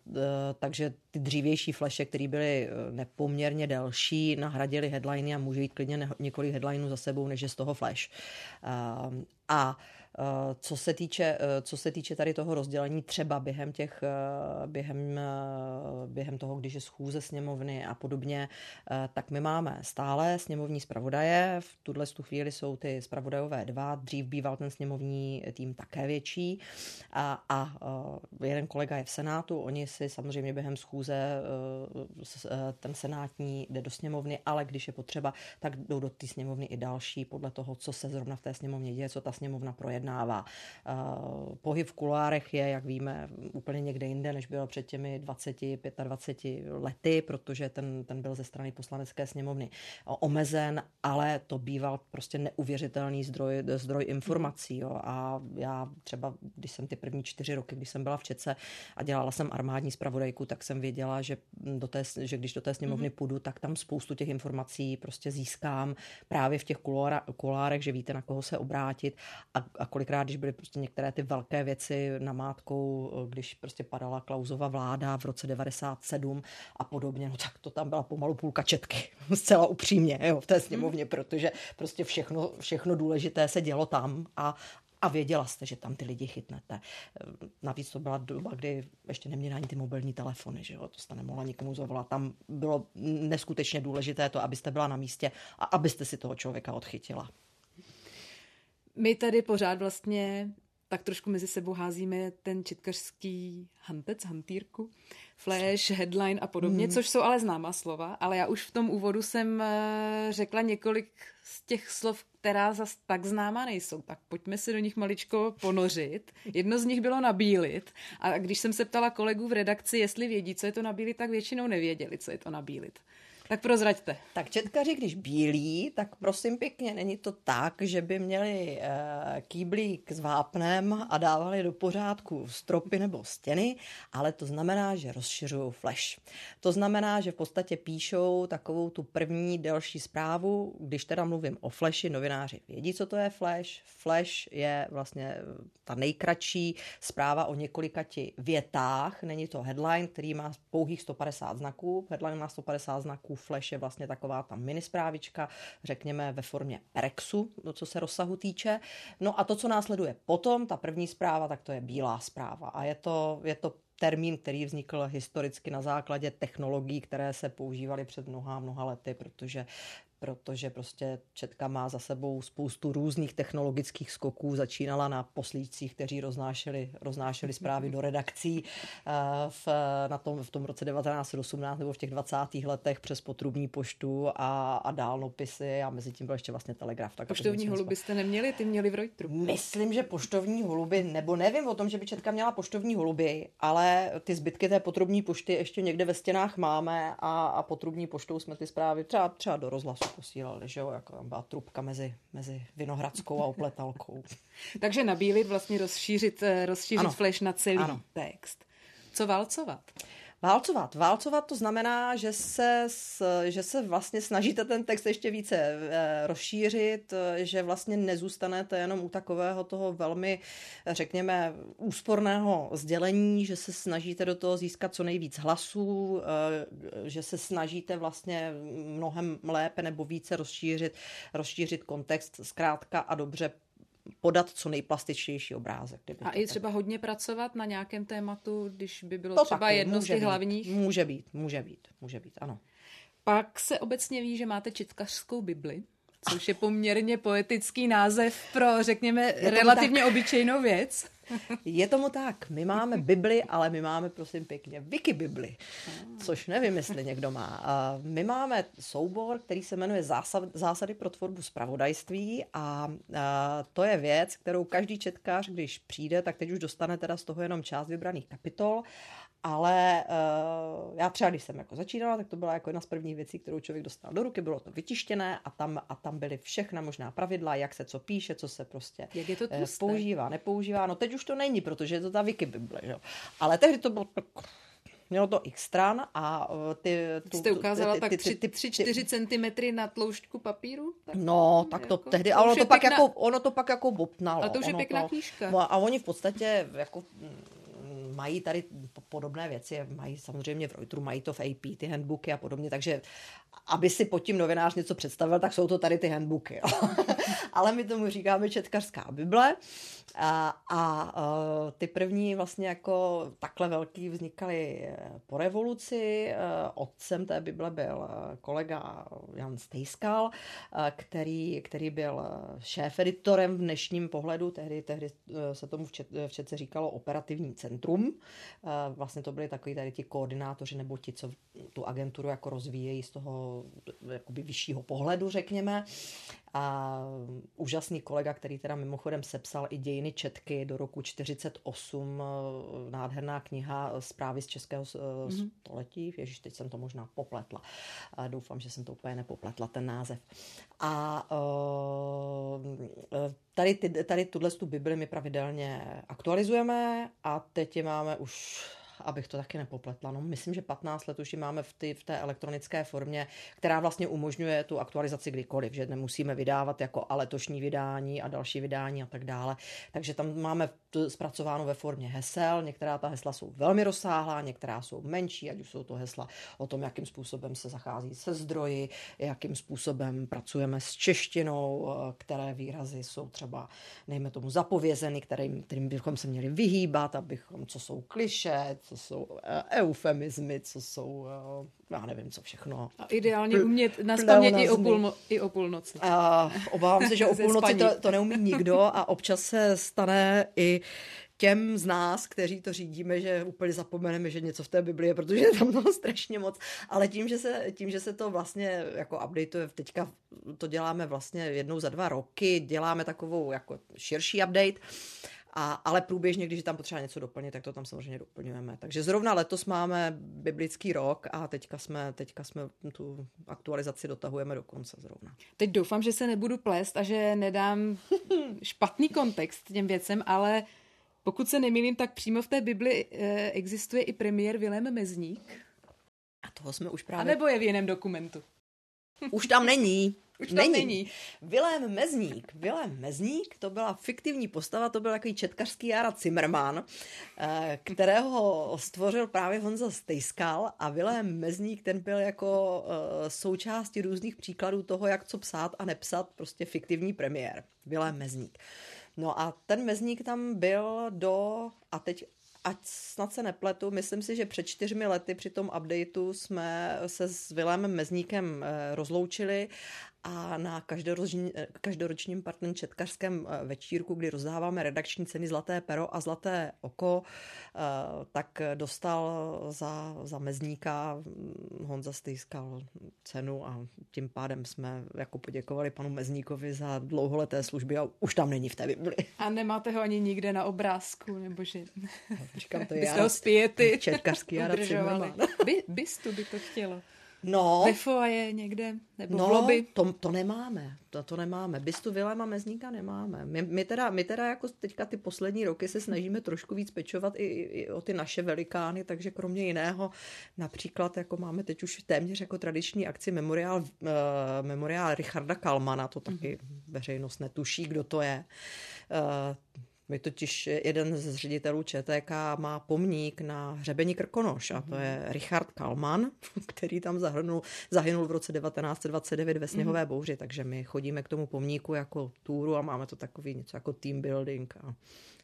takže ty dřívější fleše, které byly nepoměrně delší, nahradily headliny a může jít klidně několik headlinů za sebou, než je z toho flash. A, a co se, týče, co se týče tady toho rozdělení třeba během, těch, během, během toho, když je schůze sněmovny a podobně, tak my máme stále sněmovní zpravodaje. V tuhle tu chvíli jsou ty zpravodajové dva. Dřív býval ten sněmovní tým také větší. A, a jeden kolega je v Senátu. Oni si samozřejmě během schůze ten senátní jde do sněmovny, ale když je potřeba, tak jdou do té sněmovny i další podle toho, co se zrovna v té sněmovně děje, co ta sněmovna projedná projednává. Pohyb v kulárech je, jak víme, úplně někde jinde, než bylo před těmi 20, 25 lety, protože ten, ten byl ze strany poslanecké sněmovny omezen, ale to býval prostě neuvěřitelný zdroj, zdroj informací. Jo. A já třeba, když jsem ty první čtyři roky, když jsem byla v Čece a dělala jsem armádní zpravodajku, tak jsem věděla, že, do té, že když do té sněmovny mm-hmm. půjdu, tak tam spoustu těch informací prostě získám právě v těch kulárech, že víte, na koho se obrátit a, a kolikrát, když byly prostě některé ty velké věci namátkou, když prostě padala Klausova vláda v roce 97 a podobně, no tak to tam byla pomalu půlka četky, *laughs* zcela upřímně, jo, v té sněmovně, protože prostě všechno, všechno důležité se dělo tam a, a věděla jste, že tam ty lidi chytnete. Navíc to byla doba, kdy ještě neměli ani ty mobilní telefony, že jo? to jste nemohla nikomu zavolat. Tam bylo neskutečně důležité to, abyste byla na místě a abyste si toho člověka odchytila. My tady pořád vlastně tak trošku mezi sebou házíme ten čitkařský hantec, hantýrku, flash, headline a podobně, mm. což jsou ale známá slova, ale já už v tom úvodu jsem řekla několik z těch slov, která zas tak známá nejsou. Tak pojďme se do nich maličko ponořit. Jedno z nich bylo nabílit a když jsem se ptala kolegů v redakci, jestli vědí, co je to nabílit, tak většinou nevěděli, co je to nabílit. Tak prozraďte. Tak četkaři, když bílí, tak prosím pěkně, není to tak, že by měli e, kýblík s vápnem a dávali do pořádku stropy nebo stěny, ale to znamená, že rozšiřují flash. To znamená, že v podstatě píšou takovou tu první delší zprávu, když teda mluvím o flashi, novináři vědí, co to je flash. Flash je vlastně ta nejkratší zpráva o několikati větách, není to headline, který má pouhých 150 znaků, headline má 150 znaků, Flash je vlastně taková ta minisprávička, řekněme ve formě Rexu, co se rozsahu týče. No a to, co následuje potom, ta první zpráva, tak to je bílá zpráva. A je to, je to termín, který vznikl historicky na základě technologií, které se používaly před mnoha mnoha lety, protože protože prostě Četka má za sebou spoustu různých technologických skoků. Začínala na poslíčcích, kteří roznášeli, roznášeli zprávy do redakcí eh, v, na tom, v tom roce 1918 nebo v těch 20. letech přes potrubní poštu a, a dálnopisy a mezi tím byl ještě vlastně telegraf. Tak poštovní holuby jste neměli, ty měli v Reutru. Myslím, že poštovní holuby, nebo nevím o tom, že by Četka měla poštovní holuby, ale ty zbytky té potrubní pošty ještě někde ve stěnách máme a, a potrubní poštou jsme ty zprávy třeba, třeba do rozhlasu posílali, že jo, jako tam byla trubka mezi, mezi Vinohradskou a Opletalkou. *laughs* Takže nabílit, vlastně rozšířit, eh, rozšířit ano. flash na celý ano. text. Co válcovat? Válcovat. Válcovat to znamená, že se, že se vlastně snažíte ten text ještě více eh, rozšířit, eh, že vlastně nezůstanete jenom u takového toho velmi, řekněme, úsporného sdělení, že se snažíte do toho získat co nejvíc hlasů, eh, že se snažíte vlastně mnohem lépe nebo více rozšířit, rozšířit kontext zkrátka a dobře podat co nejplastičnější obrázek. A i třeba tak. hodně pracovat na nějakém tématu, když by bylo to třeba taky, jedno z těch být, hlavních? Může být, může být, může být, ano. Pak se obecně ví, že máte četkařskou Bibli, což je poměrně poetický název pro, řekněme, relativně tak. obyčejnou věc. Je tomu tak. My máme Bibli, ale my máme, prosím pěkně, Wiki Bibli, což nevím, jestli někdo má. My máme soubor, který se jmenuje Zásad, Zásady pro tvorbu zpravodajství a to je věc, kterou každý četkář, když přijde, tak teď už dostane teda z toho jenom část vybraných kapitol ale uh, já třeba, když jsem jako začínala, tak to byla jako jedna z prvních věcí, kterou člověk dostal do ruky, bylo to vytištěné a tam, a tam byly všechna možná pravidla, jak se co píše, co se prostě jak je to uh, používá, nepoužívá. No teď už to není, protože je to ta Wikibible, že? ale tehdy to bylo Mělo to x stran a eh, ty... Tu, Jste ukázala ty, ty, tak 3-4 cm na tloušťku papíru? Tak, no, tak to jako, tehdy, ale ono to, pak pěkná... jako, ono to pak jako bopnalo. Ale to už je pěkná to, knížka. No, a oni v podstatě jako mají tady podobné věci, mají samozřejmě v Reuteru, mají to v AP, ty handbooky a podobně, takže aby si pod tím novinář něco představil, tak jsou to tady ty handbooky. *laughs* Ale my tomu říkáme četkařská Bible. A, a ty první vlastně jako takhle velký vznikaly eh, po revoluci. Eh, otcem té Bible byl kolega Jan Stejskal, který, který byl šéf-editorem v dnešním pohledu. Tehdy, tehdy se tomu v, Čet, v říkalo operativní centrum. Vlastně to byli takový tady ti koordinátoři nebo ti, co tu agenturu jako rozvíjejí z toho jakoby vyššího pohledu, řekněme. A úžasný kolega, který teda mimochodem sepsal i dějiny Četky do roku 48, eh, nádherná kniha eh, zprávy z českého mm-hmm. století. Ježíš, teď jsem to možná popletla. A doufám, že jsem to úplně nepopletla, ten název. A tady, tady tuhle tu Bibli my pravidelně aktualizujeme a teď je máme už abych to taky nepopletla. No, myslím, že 15 let už ji máme v, ty, v té elektronické formě, která vlastně umožňuje tu aktualizaci kdykoliv, že nemusíme vydávat jako a letošní vydání a další vydání a tak dále. Takže tam máme zpracováno ve formě hesel. Některá ta hesla jsou velmi rozsáhlá, některá jsou menší, ať už jsou to hesla o tom, jakým způsobem se zachází se zdroji, jakým způsobem pracujeme s češtinou, eh, které výrazy jsou třeba, nejme tomu, zapovězeny, kterým, kterým bychom se měli vyhýbat, abychom, co jsou kliše, co jsou eh, eufemizmy, co jsou, eh, já nevím, co všechno. A ideálně umět naspamět i o, půl, i o půlnoci. A obávám se, že *laughs* o půlnoci to, to neumí nikdo a občas se stane i těm z nás, kteří to řídíme, že úplně zapomeneme, že něco v té Biblii je, protože je tam toho strašně moc, ale tím, že se, tím, že se to vlastně jako updateuje, teďka to děláme vlastně jednou za dva roky, děláme takovou jako širší update, a, ale průběžně, když je tam potřeba něco doplnit, tak to tam samozřejmě doplňujeme. Takže zrovna letos máme biblický rok a teďka jsme, teďka jsme tu aktualizaci dotahujeme do konce zrovna. Teď doufám, že se nebudu plést a že nedám *laughs* špatný kontext těm věcem, ale pokud se nemýlím, tak přímo v té Bibli eh, existuje i premiér Vilém Mezník. A toho jsme už právě... A nebo je v jiném dokumentu? Už tam není. *laughs* Už není. není. Vilém Mezník. Vilém Mezník, to byla fiktivní postava, to byl takový četkařský Jara Zimmerman, eh, kterého stvořil právě Honza Stejskal a Vilém Mezník, ten byl jako eh, součástí různých příkladů toho, jak co psát a nepsat, prostě fiktivní premiér. Vilém Mezník. No a ten Mezník tam byl do, a teď ať snad se nepletu, myslím si, že před čtyřmi lety při tom updateu jsme se s Vilémem Mezníkem eh, rozloučili a na každoroční, každoročním partner četkařském večírku, kdy rozdáváme redakční ceny Zlaté pero a Zlaté oko, tak dostal za, za mezníka Honza Stejskal cenu a tím pádem jsme jako poděkovali panu Mezníkovi za dlouholeté služby a už tam není v té Bibli. A nemáte ho ani nikde na obrázku, nebo že... Říkám, to je ho zpějety Četkařský udržovali. By, bystu by to chtělo. No. Ve foaje někde? Nebo no, v lobby? To, to nemáme. To, to nemáme. Bystu Vilema Mezníka nemáme. My, my, teda, my teda jako teďka ty poslední roky se snažíme trošku víc pečovat i, i o ty naše velikány, takže kromě jiného například jako máme teď už téměř jako tradiční akci Memoriál, uh, memoriál Richarda Kalmana, to taky mm-hmm. veřejnost netuší, kdo to je. Uh, my totiž jeden z ředitelů ČTK má pomník na hřebení Krkonoš a to je Richard Kalman, *laughs* který tam zahrnul, zahynul v roce 1929 ve sněhové mhm. bouři, takže my chodíme k tomu pomníku jako túru a máme to takový něco jako team building a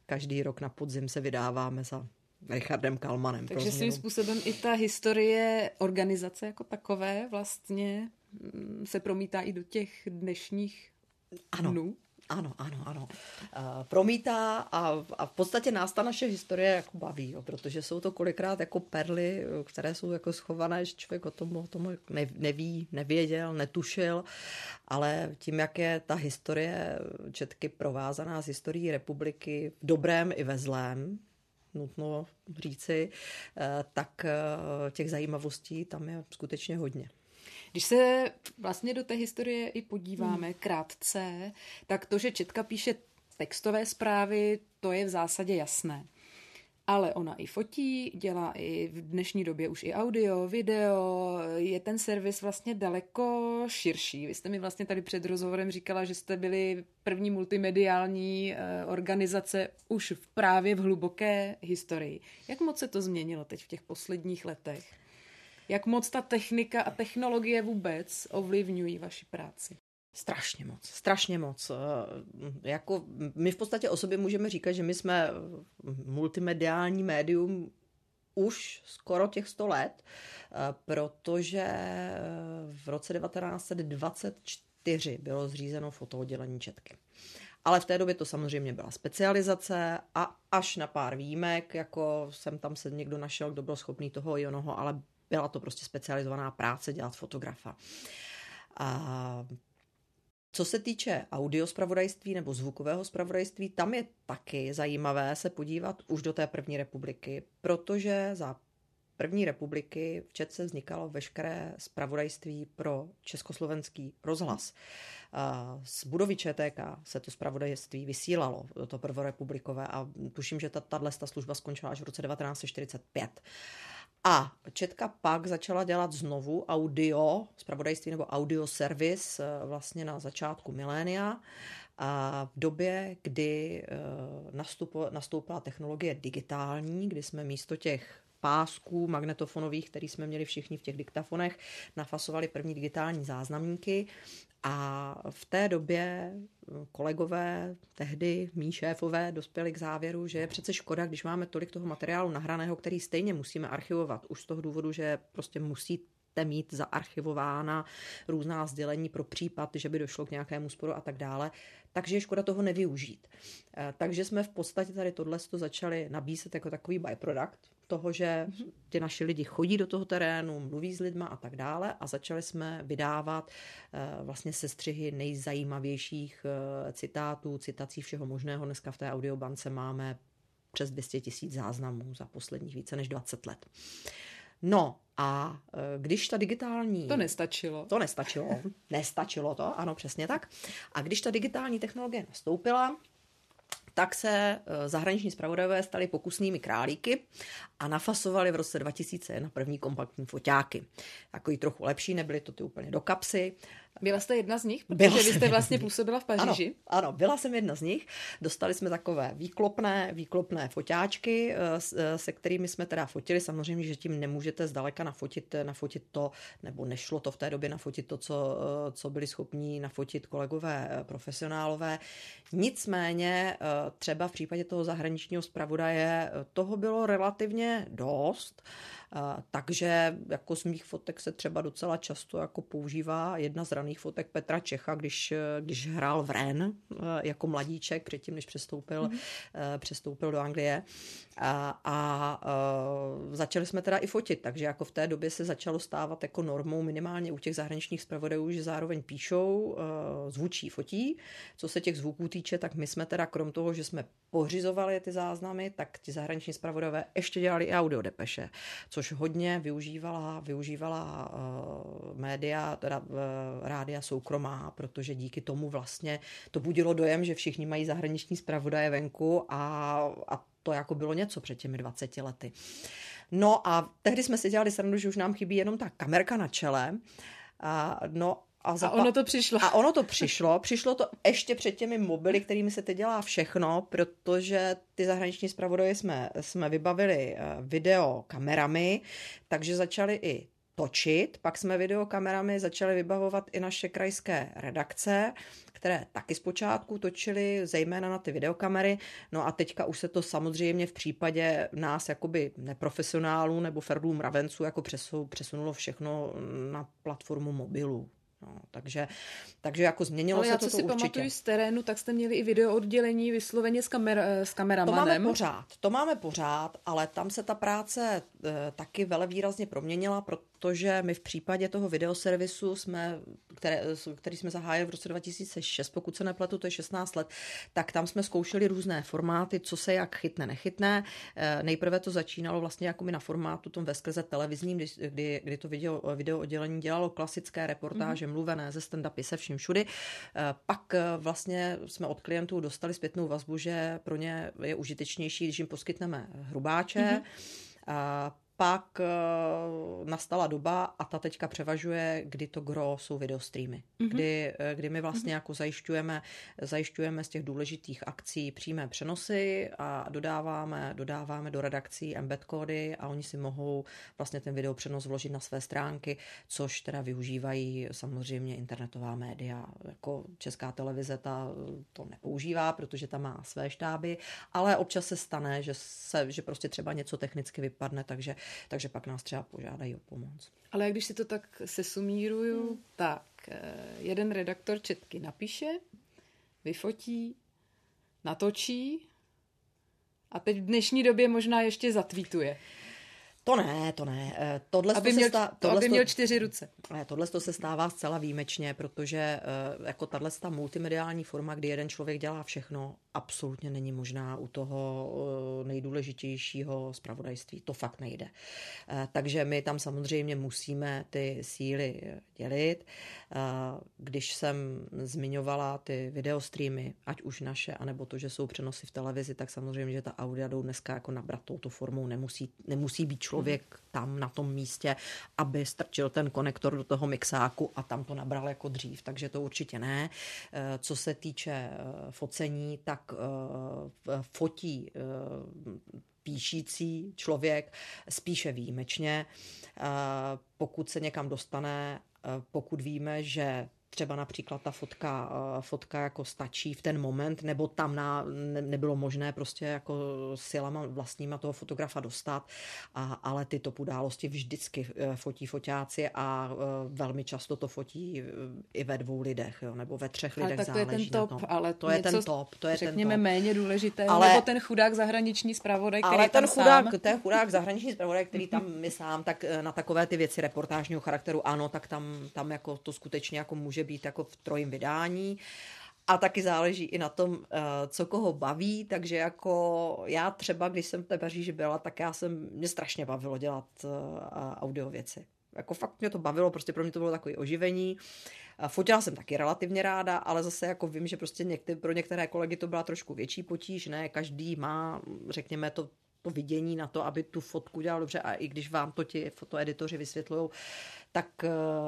každý rok na podzim se vydáváme za Richardem Kalmanem. Takže svým způsobem i ta historie organizace jako takové vlastně mm, se promítá i do těch dnešních ano. dnů. Ano, ano, ano. Uh, promítá a, a v podstatě nás ta naše historie jako baví, jo, protože jsou to kolikrát jako perly, které jsou jako schované, že člověk o tom, o tom neví, nevěděl, netušil, ale tím, jak je ta historie Četky provázaná s historií republiky v dobrém i ve zlém, nutno říci, eh, tak eh, těch zajímavostí tam je skutečně hodně. Když se vlastně do té historie i podíváme hmm. krátce, tak to, že Četka píše textové zprávy, to je v zásadě jasné. Ale ona i fotí, dělá i v dnešní době už i audio, video, je ten servis vlastně daleko širší. Vy jste mi vlastně tady před rozhovorem říkala, že jste byli první multimediální eh, organizace už v právě v hluboké historii. Jak moc se to změnilo teď v těch posledních letech? Jak moc ta technika a technologie vůbec ovlivňují vaši práci? Strašně moc, strašně moc. Eh, jako my v podstatě o sobě můžeme říkat, že my jsme multimediální médium už skoro těch 100 let, eh, protože v roce 1924 bylo zřízeno fotooddělení Četky. Ale v té době to samozřejmě byla specializace a až na pár výjimek, jako jsem tam se někdo našel, kdo byl schopný toho i onoho, ale byla to prostě specializovaná práce dělat fotografa. A co se týče audio spravodajství nebo zvukového spravodajství, tam je taky zajímavé se podívat už do té první republiky, protože za první republiky v Četce vznikalo veškeré spravodajství pro československý rozhlas. Z budovy ČTK se to spravodajství vysílalo, to prvorepublikové, a tuším, že tato služba skončila až v roce 1945. A Četka pak začala dělat znovu audio, zpravodajství nebo audio servis eh, vlastně na začátku milénia. A v době, kdy eh, nastoupila technologie digitální, kdy jsme místo těch pásků magnetofonových, který jsme měli všichni v těch diktafonech, nafasovali první digitální záznamníky a v té době kolegové, tehdy mý šéfové, dospěli k závěru, že je přece škoda, když máme tolik toho materiálu nahraného, který stejně musíme archivovat, už z toho důvodu, že prostě musí mít zaarchivována různá sdělení pro případ, že by došlo k nějakému sporu a tak dále, takže je škoda toho nevyužít. Eh, takže jsme v podstatě tady tohle začali nabízet jako takový byproduct toho, že ti naši lidi chodí do toho terénu, mluví s lidma a tak dále a začali jsme vydávat eh, vlastně sestřihy nejzajímavějších eh, citátů, citací všeho možného. Dneska v té audiobance máme přes 200 tisíc záznamů za posledních více než 20 let. No a e, když ta digitální... To nestačilo. To nestačilo. Nestačilo to, ano, přesně tak. A když ta digitální technologie nastoupila, tak se e, zahraniční zpravodajové stali pokusnými králíky a nafasovali v roce 2001 první kompaktní foťáky. Takový trochu lepší, nebyly to ty úplně do kapsy, byla jste jedna z nich? Protože byla vy jste vlastně působila v Paříži. Ano, ano, byla jsem jedna z nich. Dostali jsme takové výklopné, výklopné foťáčky, eh, eh, se kterými jsme teda fotili. Samozřejmě, že tím nemůžete zdaleka nafotit, nafotit to, nebo nešlo to v té době nafotit to, co, eh, co byli schopní nafotit kolegové profesionálové. Nicméně třeba v případě toho zahraničního zpravodaje toho bylo relativně dost Takže jako z mých fotek se třeba docela často jako používá jedna z raných fotek Petra Čecha, když, když hrál v Ren jako mladíček, předtím, než přestoupil, mm. přestoupil do Anglie. A, a začali jsme teda i fotit, takže jako v té době se začalo stávat jako normou minimálně u těch zahraničních zpravodajů, že zároveň píšou, zvučí, fotí. Co se těch zvuků týče, tak my jsme teda krom toho, že jsme pořizovali ty záznamy, tak ti zahraniční zpravodajové ještě dělali i audio depeše, což hodně využívala, využívala uh, média, teda uh, rádia soukromá, protože díky tomu vlastně to budilo dojem, že všichni mají zahraniční zpravodaje venku a, a to jako bylo něco před těmi 20 lety. No a tehdy jsme si dělali srandu, že už nám chybí jenom ta kamerka na čele. A, no a, zapa- a ono to přišlo. A ono to přišlo. Přišlo to ještě před těmi mobily, kterými se teď dělá všechno, protože ty zahraniční zpravodaje jsme, jsme vybavili eh, video kamerami, takže začali i točit. Pak jsme videokamerami začali vybavovat i naše krajské redakce, které taky zpočátku točili zejména na ty videokamery. No a teďka už se to samozřejmě v případě nás jakoby neprofesionálů nebo ferdů mravenců jako přesunulo všechno na platformu mobilů. No, takže, takže jako změnilo Ale se já, to co si určitě. pamatuju z terénu, tak jste měli i video oddělení vysloveně s, kamer, s kameramanem. To máme pořád, to máme pořád, ale tam se ta práce e, taky vele výrazně proměnila, protože my v případě toho videoservisu jsme, které, který jsme zahájili v roce 2006, pokud se nepletu, to je 16 let, tak tam jsme zkoušeli různé formáty, co se jak chytne, nechytne. E, nejprve to začínalo vlastně jako mi na formátu tom veskrze televizním, kdy, kdy, kdy to video, video oddělení dělalo klasické reportáže, mm-hmm. mluvené ze stand-upy se vším všudy. E, pak e, vlastně jsme od klientů dostali zpětnou vazbu, že pro ně je užitečnější, když jim poskytneme hrubáče. Mm-hmm pak uh, nastala doba a ta teďka převažuje, kdy to gro jsou videostreamy. Mm-hmm. Kdy, eh, kdy my vlastně mm-hmm. jako zajišťujeme, zajišťujeme z těch důležitých akcí přímé přenosy a dodáváme, dodáváme do redakcí embed kódy a oni si mohou vlastně ten video přenos vložit na své stránky, což teda využívají samozřejmě internetová média. Jako česká televize ta to nepoužívá, protože ta má své štáby, ale občas se stane, že, se, že prostě třeba něco technicky vypadne, takže takže pak nás třeba požádají o pomoc. Ale když si to tak sesumíruju, hmm. tak eh, jeden redaktor četky napíše, vyfotí, natočí a teď v dnešní době možná ještě zatvítuje. To ne, to ne. Eh, tohle aby, měl, stá, tohle aby měl čtyři ruce. Ne, tohle to se stává zcela výjimečně, protože eh, jako tahle ta multimediální forma, kdy jeden člověk dělá všechno, absolutně není možná u toho eh, nejdůležitějšího zpravodajství. To fakt nejde. Takže my tam samozřejmě musíme ty síly dělit. Když jsem zmiňovala ty videostreamy, ať už naše, anebo to, že jsou přenosy v televizi, tak samozřejmě, že ta audia jdou dneska jako nabrat touto formou, nemusí, nemusí být člověk tam na tom místě, aby strčil ten konektor do toho mixáku a tam to nabral jako dřív, takže to určitě ne. Eh, co se týče eh, focení, tak eh, fotí píšící člověk spíše výjimečně. Pokud se někam dostane, pokud víme, že třeba například ta fotka, eh, fotka jako stačí v ten moment, nebo tam na, ne, nebylo možné prostě jako silama vlastníma toho fotografa dostat, a, ale ty top události vždycky eh, fotí foťáci a eh, velmi často to fotí i ve dvou lidech, jo, nebo ve třech lidech ale tak to je ten top, ale to je ten top, to je řekněme ten top. méně důležité, ale, nebo ten chudák zahraniční zpravodaj, který ale ten tam chudák, sám... ten chudák zahraniční zpravodaj, který tam my sám, tak na takové ty věci reportážního charakteru, ano, tak tam, tam jako to skutečně jako může může být jako v trojím vydání. A taky záleží i na tom, eh, co koho baví, takže jako já třeba, když jsem v té Paříži byla, tak já jsem, mě strašně bavilo dělat eh, audio věci. Jako fakt mě to bavilo, prostě pro mě to bylo takové oživení. Fotila jsem taky relativně ráda, ale zase jako vím, že prostě některé, pro některé kolegy to byla trošku větší potíž, ne? Každý má, řekněme, to to vidění na to, aby tu fotku dělal dobře a i když vám to ti fotoeditoři vysvětlují, tak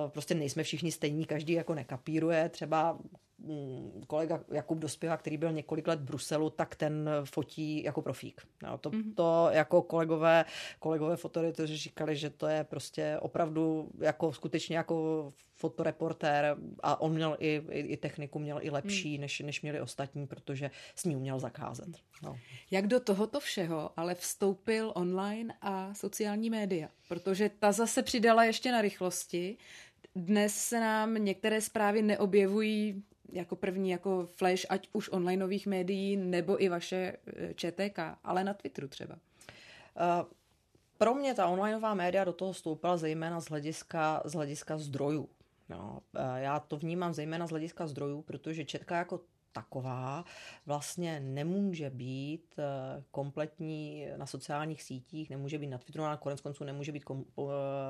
prostě nejsme všichni stejní, každý jako nekapíruje. Třeba Mm, kolega Jakub Dospěva, který byl několik let v Bruselu, tak ten fotí jako profík. No, to, mm-hmm. to jako kolegové, kolegové fotoredaktoři říkali, že to je prostě opravdu jako skutečně jako fotoreportér a on měl i, i, i techniku měl i lepší, mm. než, než měli ostatní, protože s ní uměl zakázat. No. Jak do tohoto všeho ale vstoupil online a sociální média? Protože ta zase přidala ještě na rychlosti. Dnes se nám některé zprávy neobjevují jako první jako flash, ať už onlineových médií, nebo i vaše eh, ČTK, ale na Twitteru třeba. Uh, pro mě ta onlineová média do toho stoupala zejména z hlediska, z hlediska zdrojů. No, já to vnímám zejména z hlediska zdrojů, protože četka jako taková vlastně nemůže být kompletní na sociálních sítích, nemůže být na Twitteru, a konec konců nemůže být kom,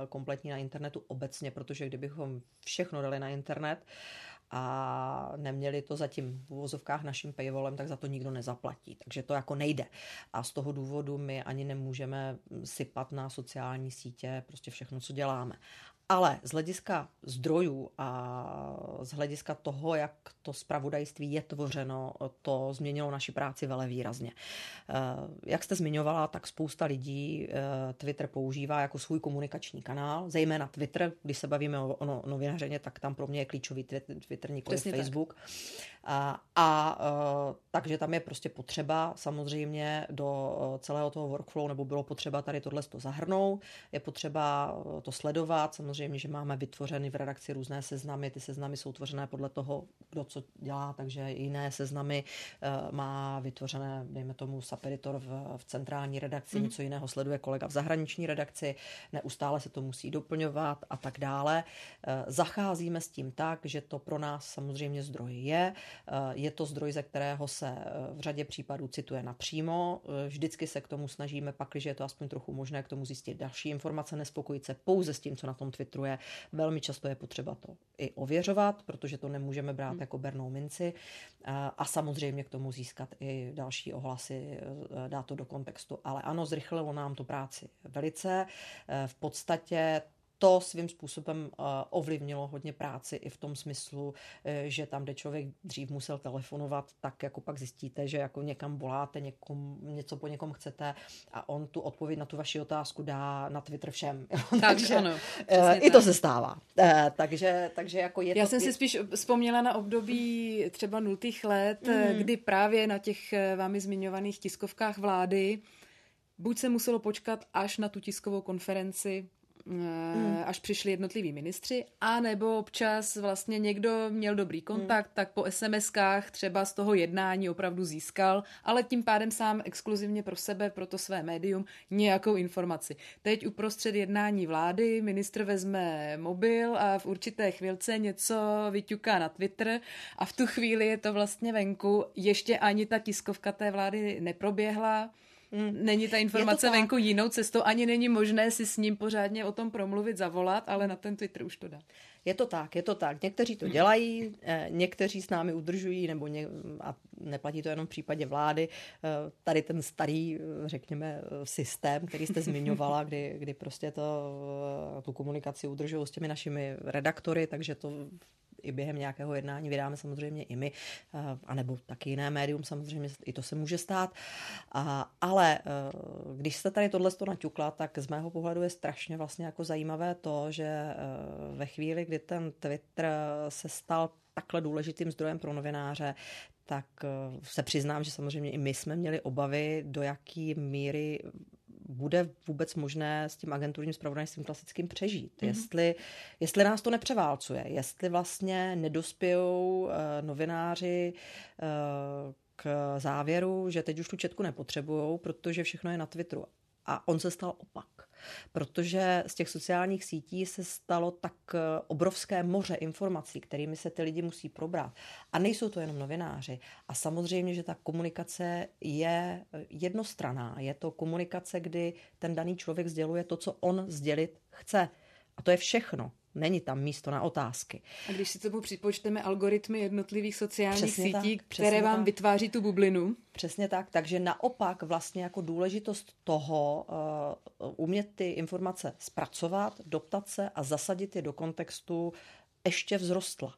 kompletní na internetu obecně, protože kdybychom všechno dali na internet, a neměli to zatím v uvozovkách naším paywallem, tak za to nikdo nezaplatí. Takže to jako nejde. A z toho důvodu my ani nemůžeme sypat na sociální sítě prostě všechno, co děláme. Ale z hlediska zdrojů a z hlediska toho, jak to spravodajství je tvořeno, to změnilo naši práci vele výrazně. Eh, jak jste zmiňovala, tak spousta lidí eh, Twitter používá jako svůj komunikační kanál, zejména Twitter, když se bavíme o, o novinařeně, tak tam pro mě je klíčový Twitter, nikoli Přesně Facebook. Tak. A, a e, takže tam je prostě potřeba samozřejmě do e, celého toho workflow, nebo bylo potřeba tady tohle to zahrnout, je potřeba e, to sledovat, samozřejmě, že máme vytvořeny v redakci různé seznamy, ty seznamy jsou tvořené podle toho, kdo co dělá, takže jiné seznamy má vytvořené, dejme tomu, sapeditor v, v centrální redakci, mm. něco jiného sleduje kolega v zahraniční redakci, neustále se to musí doplňovat a tak dále. Zacházíme s tím tak, že to pro nás samozřejmě zdroj je, je to zdroj, ze kterého se eh, v řadě případů cituje napřímo. Eh, vždycky se k tomu snažíme, pak, když je to aspoň trochu možné, k tomu zjistit další informace, nespokojit se pouze s tím, co na tom Twitteru je. Velmi často je potřeba to i ověřovat, protože to nemůžeme brát hmm. jako bernou minci. A samozřejmě k tomu získat i další ohlasy, dát to do kontextu. Ale ano, zrychlilo nám to práci velice. V podstatě to svým způsobem uh, ovlivnilo hodně práci i v tom smyslu, uh, že tam, kde člověk dřív musel telefonovat, tak jako pak zjistíte, že jako někam voláte, někom, něco po někom chcete a on tu odpověď na tu vaši otázku dá na Twitter všem. *laughs* Tak, takže ano. Uh, I to se stává. Takže, takže jako je Já to, jsem si spíš vzpomněla na období třeba nultých let, mm. kdy právě na těch vámi zmiňovaných tiskovkách vlády buď se muselo počkat až na tu tiskovou konferenci mm. až přišli jednotliví ministři, a nebo občas vlastně někdo měl dobrý hmm. kontakt, mm. tak po SMS-kách třeba z toho jednání opravdu získal, ale tím pádem sám exkluzivně pro sebe, pro to své médium, nějakou informaci. Teď uprostřed jednání vlády ministr vezme mobil a v určité chvilce něco vyťuká na Twitter a v tu chvíli je to vlastně venku. Ještě ani ta tiskovka té vlády neproběhla Mm, není ta informace venku jinou cestou, ani není možné si s ním pořádně o tom promluvit, zavolat, ale na ten Twitter už to dá. Je to tak, je to tak. Někteří to dělají, eh, někteří s námi udržují, nebo ně, a neplatí to jenom v případě vlády. Eh, tady ten starý, eh, řekněme, systém, který jste zmiňovala, kdy, kdy prostě to, tu komunikaci udržují s těmi našimi redaktory, takže to i během nějakého jednání vydáme samozřejmě i my, eh, anebo taky jiné médium, samozřejmě i to se může stát. Ale eh, když se tady tohle to naťukla, tak z mého pohledu je strašně vlastně jako zajímavé to, že eh, ve chvíli, kdy ten Twitter se stal takhle důležitým zdrojem pro novináře, tak se přiznám, že samozřejmě i my jsme měli obavy, do jaký míry bude vůbec možné s tím agenturním spravodajstvím klasickým přežít. Mm-hmm. Jestli, jestli nás to nepřeválcuje, jestli vlastně nedospějou uh, novináři uh, k závěru, že teď už tu četku nepotřebují, protože všechno je na Twitteru. A on se stal opak protože z těch sociálních sítí se stalo tak eh, obrovské moře informací, kterými se ty lidi musí probrat. A nejsou to jenom novináři. A samozřejmě, že ta komunikace je eh, jednostraná. Je to komunikace, kdy ten daný člověk sděluje to, co on sdělit chce. A to je všechno. Není tam místo na otázky. A když si tomu připočteme algoritmy jednotlivých sociálních Přesně sítí, tak, které vám tak. vytváří tu bublinu, Přesně tak, takže naopak vlastně jako důležitost toho uh, umět ty informace zpracovat, doptat se a zasadit je do kontextu ještě vzrostla.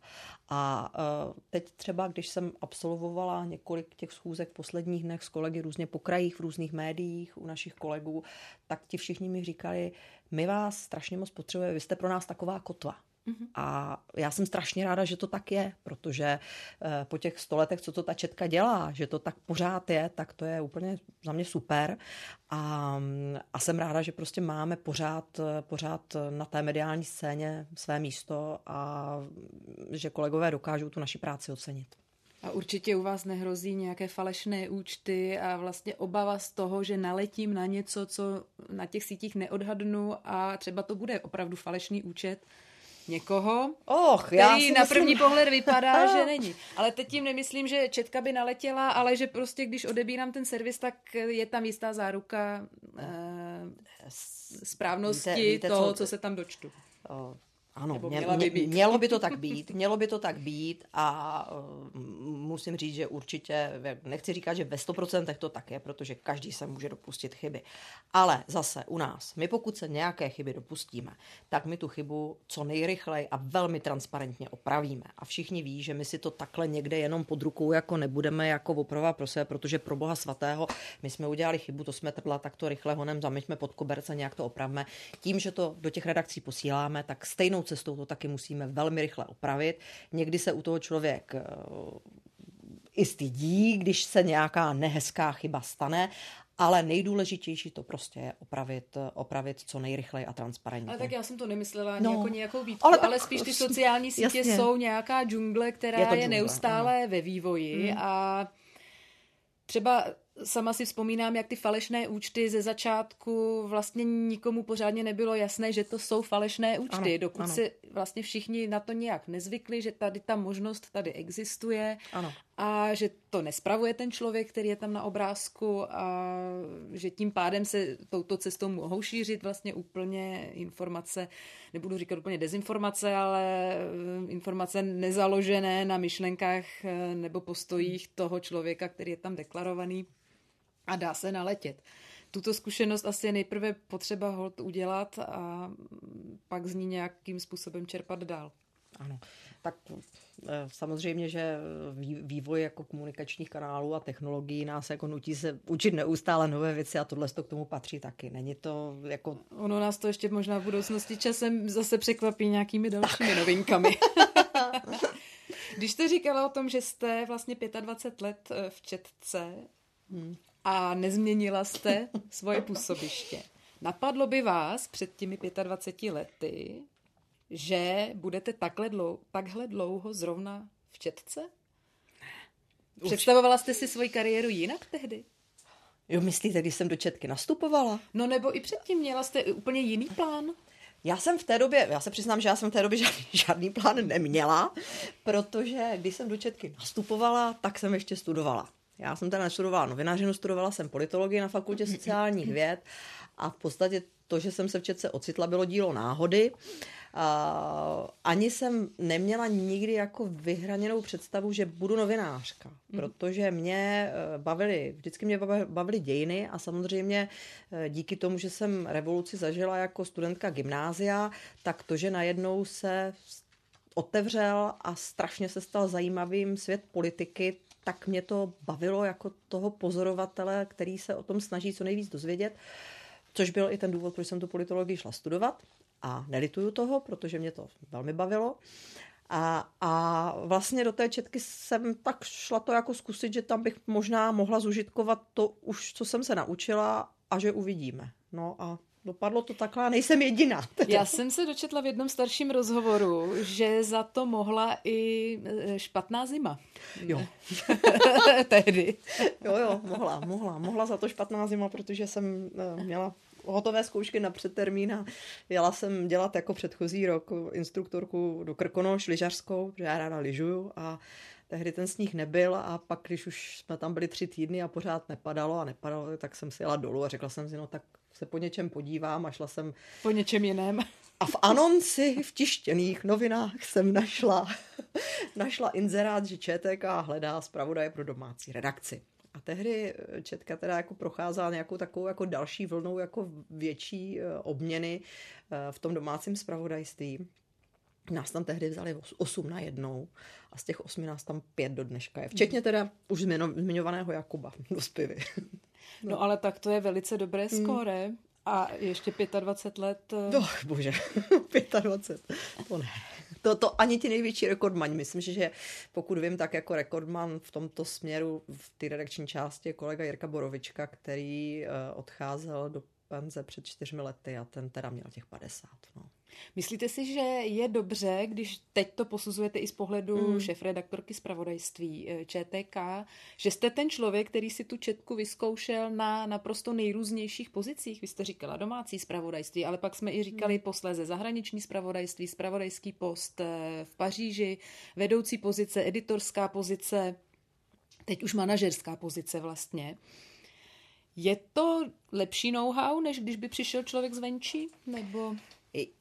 A uh, teď třeba, když jsem absolvovala několik těch schůzek v posledních dnech s kolegy různě po krajích, v různých médiích u našich kolegů, tak ti všichni mi říkali, my vás strašně moc potřebujeme, vy jste pro nás taková kotva. Mm-hmm. A já jsem strašně ráda, že to tak je, protože eh, po těch sto letech, co to ta četka dělá, že to tak pořád je, tak to je úplně za mě super. A, a jsem ráda, že prostě máme pořád, pořád na té mediální scéně své místo a že kolegové dokážou tu naši práci ocenit. A určitě u vás nehrozí nějaké falešné účty a vlastně obava z toho, že naletím na něco, co na těch sítích neodhadnu a třeba to bude opravdu falešný účet někoho, Och, který já si na myslím- první pohled vypadá, *laughs* že není. Ale teď tím nemyslím, že četka by naletěla, ale že prostě když odebírám ten servis, tak je tam jistá záruka eh, správnosti Víte- víte, toho, co- co se tam dočtu. O, Ano, Nebo mě, měla by být. mělo by to tak být, mělo by to tak být a uh, musím říct, že určitě, nechci říkat, že ve 100% to tak je, protože každý se může dopustit chyby. Ale zase u nás, my pokud se nějaké chyby dopustíme, tak my tu chybu co nejrychleji a velmi transparentně opravíme. A všichni ví, že my si to takhle někde jenom pod rukou jako nebudeme jako opravovat pro sebe, protože pro boha svatého, my jsme udělali chybu, to jsme trdla, tak to rychle honem zameťme pod koberce nějak to opravme. Tím, že to do těch redakcí posíláme, tak stejnou cestou to taky musíme velmi rychle opravit. Někdy se u toho člověk eh, i stydí, když se nějaká nehezká chyba stane, ale nejdůležitější to prostě je opravit, opravit co nejrychleji a transparentně. Ale tak já jsem to nemyslela No, jako nějakou výtku, ale ale, tak- ale spíš ty sociální sítě jasně. jsou nějaká džungle, která Je to je džungle, neustále ve vývoji Hmm. a třeba sama si vzpomínám, jak ty falešné účty ze začátku vlastně nikomu pořádně nebylo jasné, že to jsou falešné účty, Ano, dokud ano. se vlastně všichni na to nějak nezvykli, že tady ta možnost tady existuje Ano. a že to nespravuje ten člověk, který je tam na obrázku a že tím pádem se touto cestou mohou šířit vlastně úplně informace, nebudu říkat úplně dezinformace, ale eh, informace nezaložené na myšlenkách eh, nebo postojích toho člověka, který je tam deklarovaný a dá se naletět. Tuto zkušenost asi je nejprve potřeba hold udělat a pak z ní nějakým způsobem čerpat dál. Ano, tak eh, samozřejmě, že vý- vývoj jako komunikačních kanálů a technologií nás jako nutí se učit neustále nové věci a tohle to k tomu patří taky. Není to jako... Ono nás to ještě možná v budoucnosti časem zase překvapí nějakými dalšími novinkami. *laughs* Když jste říkala o tom, že jste vlastně 25 let eh, v Četce a nezměnila jste svoje působiště, napadlo by vás před těmi 25 lety, že budete takhle dlouho, takhle dlouho zrovna v Četce? Představovala jste si svoji kariéru jinak tehdy? Jo, myslíte, když jsem do Četky nastupovala? No nebo i předtím měla jste úplně jiný plán? Já jsem v té době, já se přiznám, že já jsem v té době *laughs* žádný, žádný plán neměla, protože když jsem do Četky nastupovala, tak jsem ještě studovala. Já jsem teda nestudovala novinařinu, studovala jsem politologii na fakultě sociálních věd a v podstatě to, že jsem se v Četce ocitla, bylo dílo náhody. A ani jsem neměla nikdy jako vyhraněnou představu, že budu novinářka, protože mě eh, bavily, vždycky mě bavily- bavily dějiny a samozřejmě eh, díky tomu, že jsem revoluci zažila jako studentka gymnázia, tak to, že najednou se otevřel a strašně se stal zajímavým svět politiky, tak mě to bavilo jako toho pozorovatele, který se o tom snaží co nejvíc dozvědět, což byl i ten důvod, proč jsem tu politologii šla studovat a nelituju toho, protože mě to velmi bavilo. A, a vlastně do té četky jsem tak šla to jako zkusit, že tam bych možná mohla zužitkovat to už, co jsem se naučila a že uvidíme. No a dopadlo to takhle a nejsem jediná. *laughs* Já jsem se dočetla v jednom starším rozhovoru, že za to mohla i eh, špatná zima. Jo. *laughs* Tehdy. Jo, jo, mohla, mohla. Mohla za to špatná zima, protože jsem eh, měla hotové zkoušky na předtermín a jela jsem dělat jako předchozí rok instruktorku do Krkonoš, lyžařskou, protože já ráda lyžuju a tehdy ten sníh nebyl a pak, když už jsme tam byli tři týdny a pořád nepadalo a nepadalo, tak jsem si jela dolů a řekla jsem si, no tak se po něčem podívám a šla jsem... Po něčem jiném. *laughs* A v anonci v tištěných novinách jsem našla, *laughs* našla inzerát, že ČTK hledá zpravodaje pro domácí redakci. A tehdy Četka teda jako procházela nějakou takovou jako další vlnou jako větší eh, obměny eh, v tom domácím spravodajství. Nás tam tehdy vzali 8 na jednou a z těch 8 nás tam pět do dneška je. Včetně teda už zmiňovaného Jakuba do spivy. *laughs* No. no ale tak to je velice dobré hmm. skóre. Hmm. A ještě 25 let. Eh, no, bože, *laughs* 25, to ne. To, to ani ti největší rekordmani. Myslím, že pokud vím, tak jako rekordman v tomto směru v té redakční části je kolega Jirka Borovička, který uh, odcházel do penze před čtyřmi lety a ten teda měl těch 50. No. Myslíte si, že je dobře, když teď to posuzujete i z pohledu mm. šéf-redaktorky zpravodajství eh, ČTK, že jste ten člověk, který si tu četku vyzkoušel na naprosto nejrůznějších pozicích? Vy jste říkala domácí zpravodajství, ale pak jsme i říkali mm. posléze zahraniční zpravodajství, zpravodajský post eh, v Paříži, vedoucí pozice, editorská pozice, teď už manažerská pozice vlastně. Je to lepší know-how, než když by přišel člověk zvenčí? Nebo...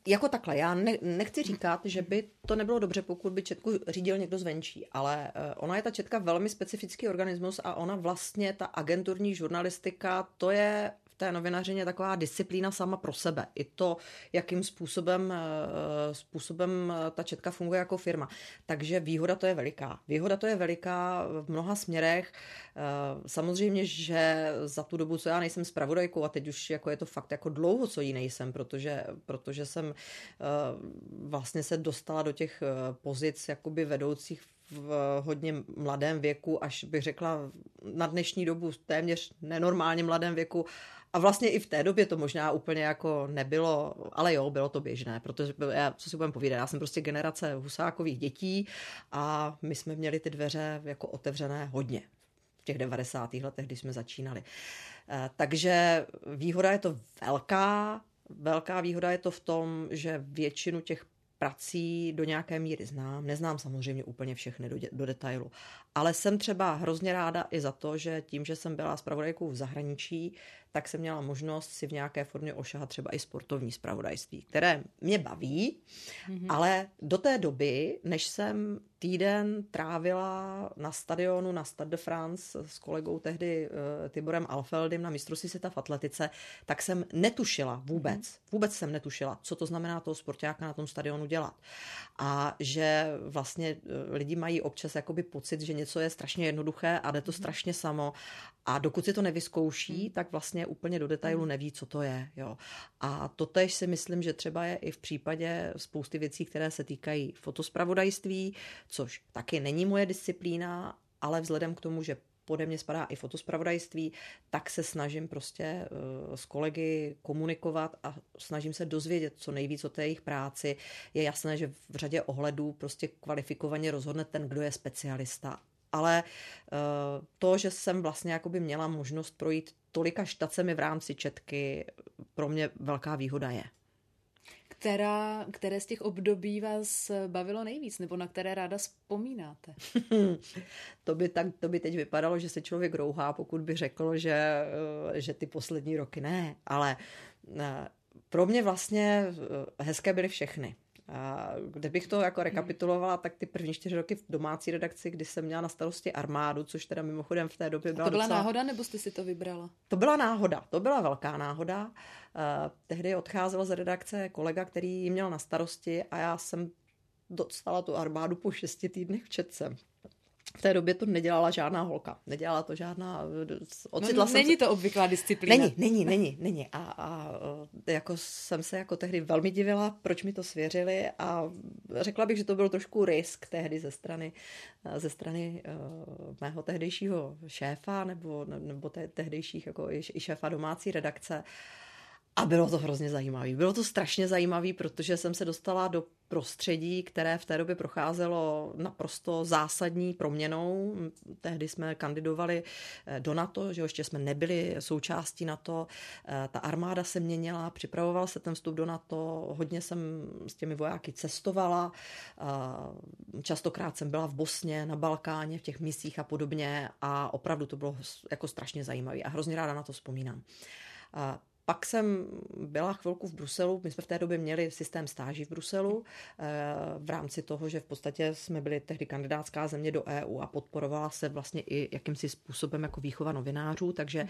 Jako takhle, já ne, nechci říkat, že by to nebylo dobře, pokud by četku řídil někdo zvenčí, ale eh, ona je ta četka velmi specifický organismus a ona vlastně, ta agenturní žurnalistika, to je té novinařině taková disciplína sama pro sebe. I to, jakým způsobem, eh, způsobem eh, ta četka funguje jako firma. Takže výhoda to je veliká. Výhoda to je veliká v mnoha směrech. Eh, samozřejmě, že za tu dobu, co já nejsem zpravodajkou, a teď už jako je to fakt jako dlouho, co jí nejsem, protože, protože jsem vlastně se dostala do těch pozic jakoby vedoucích v hodně mladém věku, až bych řekla na dnešní dobu téměř nenormálně mladém věku a vlastně i v té době to možná úplně jako nebylo, ale jo, bylo to běžné, protože já, co si budeme povídat, já jsem prostě generace husákových dětí a my jsme měli ty dveře jako otevřené hodně v těch 90. letech, když jsme začínali. Eh, takže výhoda je to velká, velká výhoda je to v tom, že většinu těch prací do nějaké míry znám. Neznám samozřejmě úplně všechny do, do detailu, ale jsem třeba hrozně ráda i za to, že tím, že jsem byla zpravodajkou v zahraničí, tak jsem měla možnost si v nějaké formě ošahat třeba i sportovní zpravodajství, které mě baví, mm-hmm. ale do té doby, než jsem týden trávila na stadionu na Stade de France s kolegou tehdy uh, Tiborem Alfeldem na mistrovství světa v atletice, tak jsem netušila vůbec, mm-hmm. vůbec jsem netušila, co to znamená toho sportáka na tom stadionu dělat. A že vlastně uh, lidi mají občas jakoby pocit, že něco je strašně jednoduché a jde to mm-hmm. strašně samo a dokud si to nevyzkouší, mm. tak vlastně úplně do detailu mhm. neví, co to je. Jo. A to tež si myslím, že třeba je i v případě spousty věcí, které se týkají fotospravodajství, což taky není moje disciplína, ale vzhledem k tomu, že pode mě spadá i fotospravodajství, tak se snažím prostě uh, s kolegy komunikovat a snažím se dozvědět co nejvíc o té jejich práci. Je jasné, že v řadě ohledů prostě kvalifikovaně rozhodne ten, kdo je specialista. Ale uh, to, že jsem vlastně jakoby měla možnost projít tolika štacemi v rámci četky, pro mě velká výhoda je která, které z těch období vás bavilo nejvíc, nebo na které ráda vzpomínáte? *laughs* to, by tak, to by teď vypadalo, že se člověk rouhá, pokud by řekl, že, že ty poslední roky ne, ale eh, pro mě vlastně eh, hezké byly všechny. A kdybych to jako rekapitulovala, tak ty první čtyři roky v domácí redakci, kdy jsem měla na starosti armádu, což teda mimochodem v té době byla. A to byla docela... náhoda, nebo jste si to vybrala? To byla náhoda, to byla velká náhoda. Uh, tehdy odcházel z redakce kolega, který ji měl na starosti a já jsem dostala tu armádu po šesti týdnech v Četce v té době to nedělala žádná holka. Nedělala to žádná... Ocitla no, není se... to obvyklá disciplína. Není, není, není, není. A, a jako jsem se jako tehdy velmi divila, proč mi to svěřili a řekla bych, že to byl trošku risk tehdy ze strany, ze strany uh, mého tehdejšího šéfa nebo, nebo te, tehdejších jako i, i šéfa domácí redakce. A bylo to hrozně zajímavé. Bylo to strašně zajímavé, protože jsem se dostala do prostředí, které v té době procházelo naprosto zásadní proměnou. Tehdy jsme kandidovali eh, do NATO, že ještě jsme nebyli součástí NATO. Eh, ta armáda se měnila, připravoval se ten vstup do NATO, hodně jsem s těmi vojáky cestovala, eh, častokrát jsem byla v Bosně, na Balkáně, v těch misích a podobně a opravdu to bylo jako strašně zajímavé a hrozně ráda na to vzpomínám. Pak jsem byla chvilku v Bruselu, my jsme v té době měli systém stáží v Bruselu eh, v rámci toho, že v podstatě jsme byli tehdy kandidátská země do EU a podporovala se vlastně i jakýmsi způsobem jako výchova novinářů, takže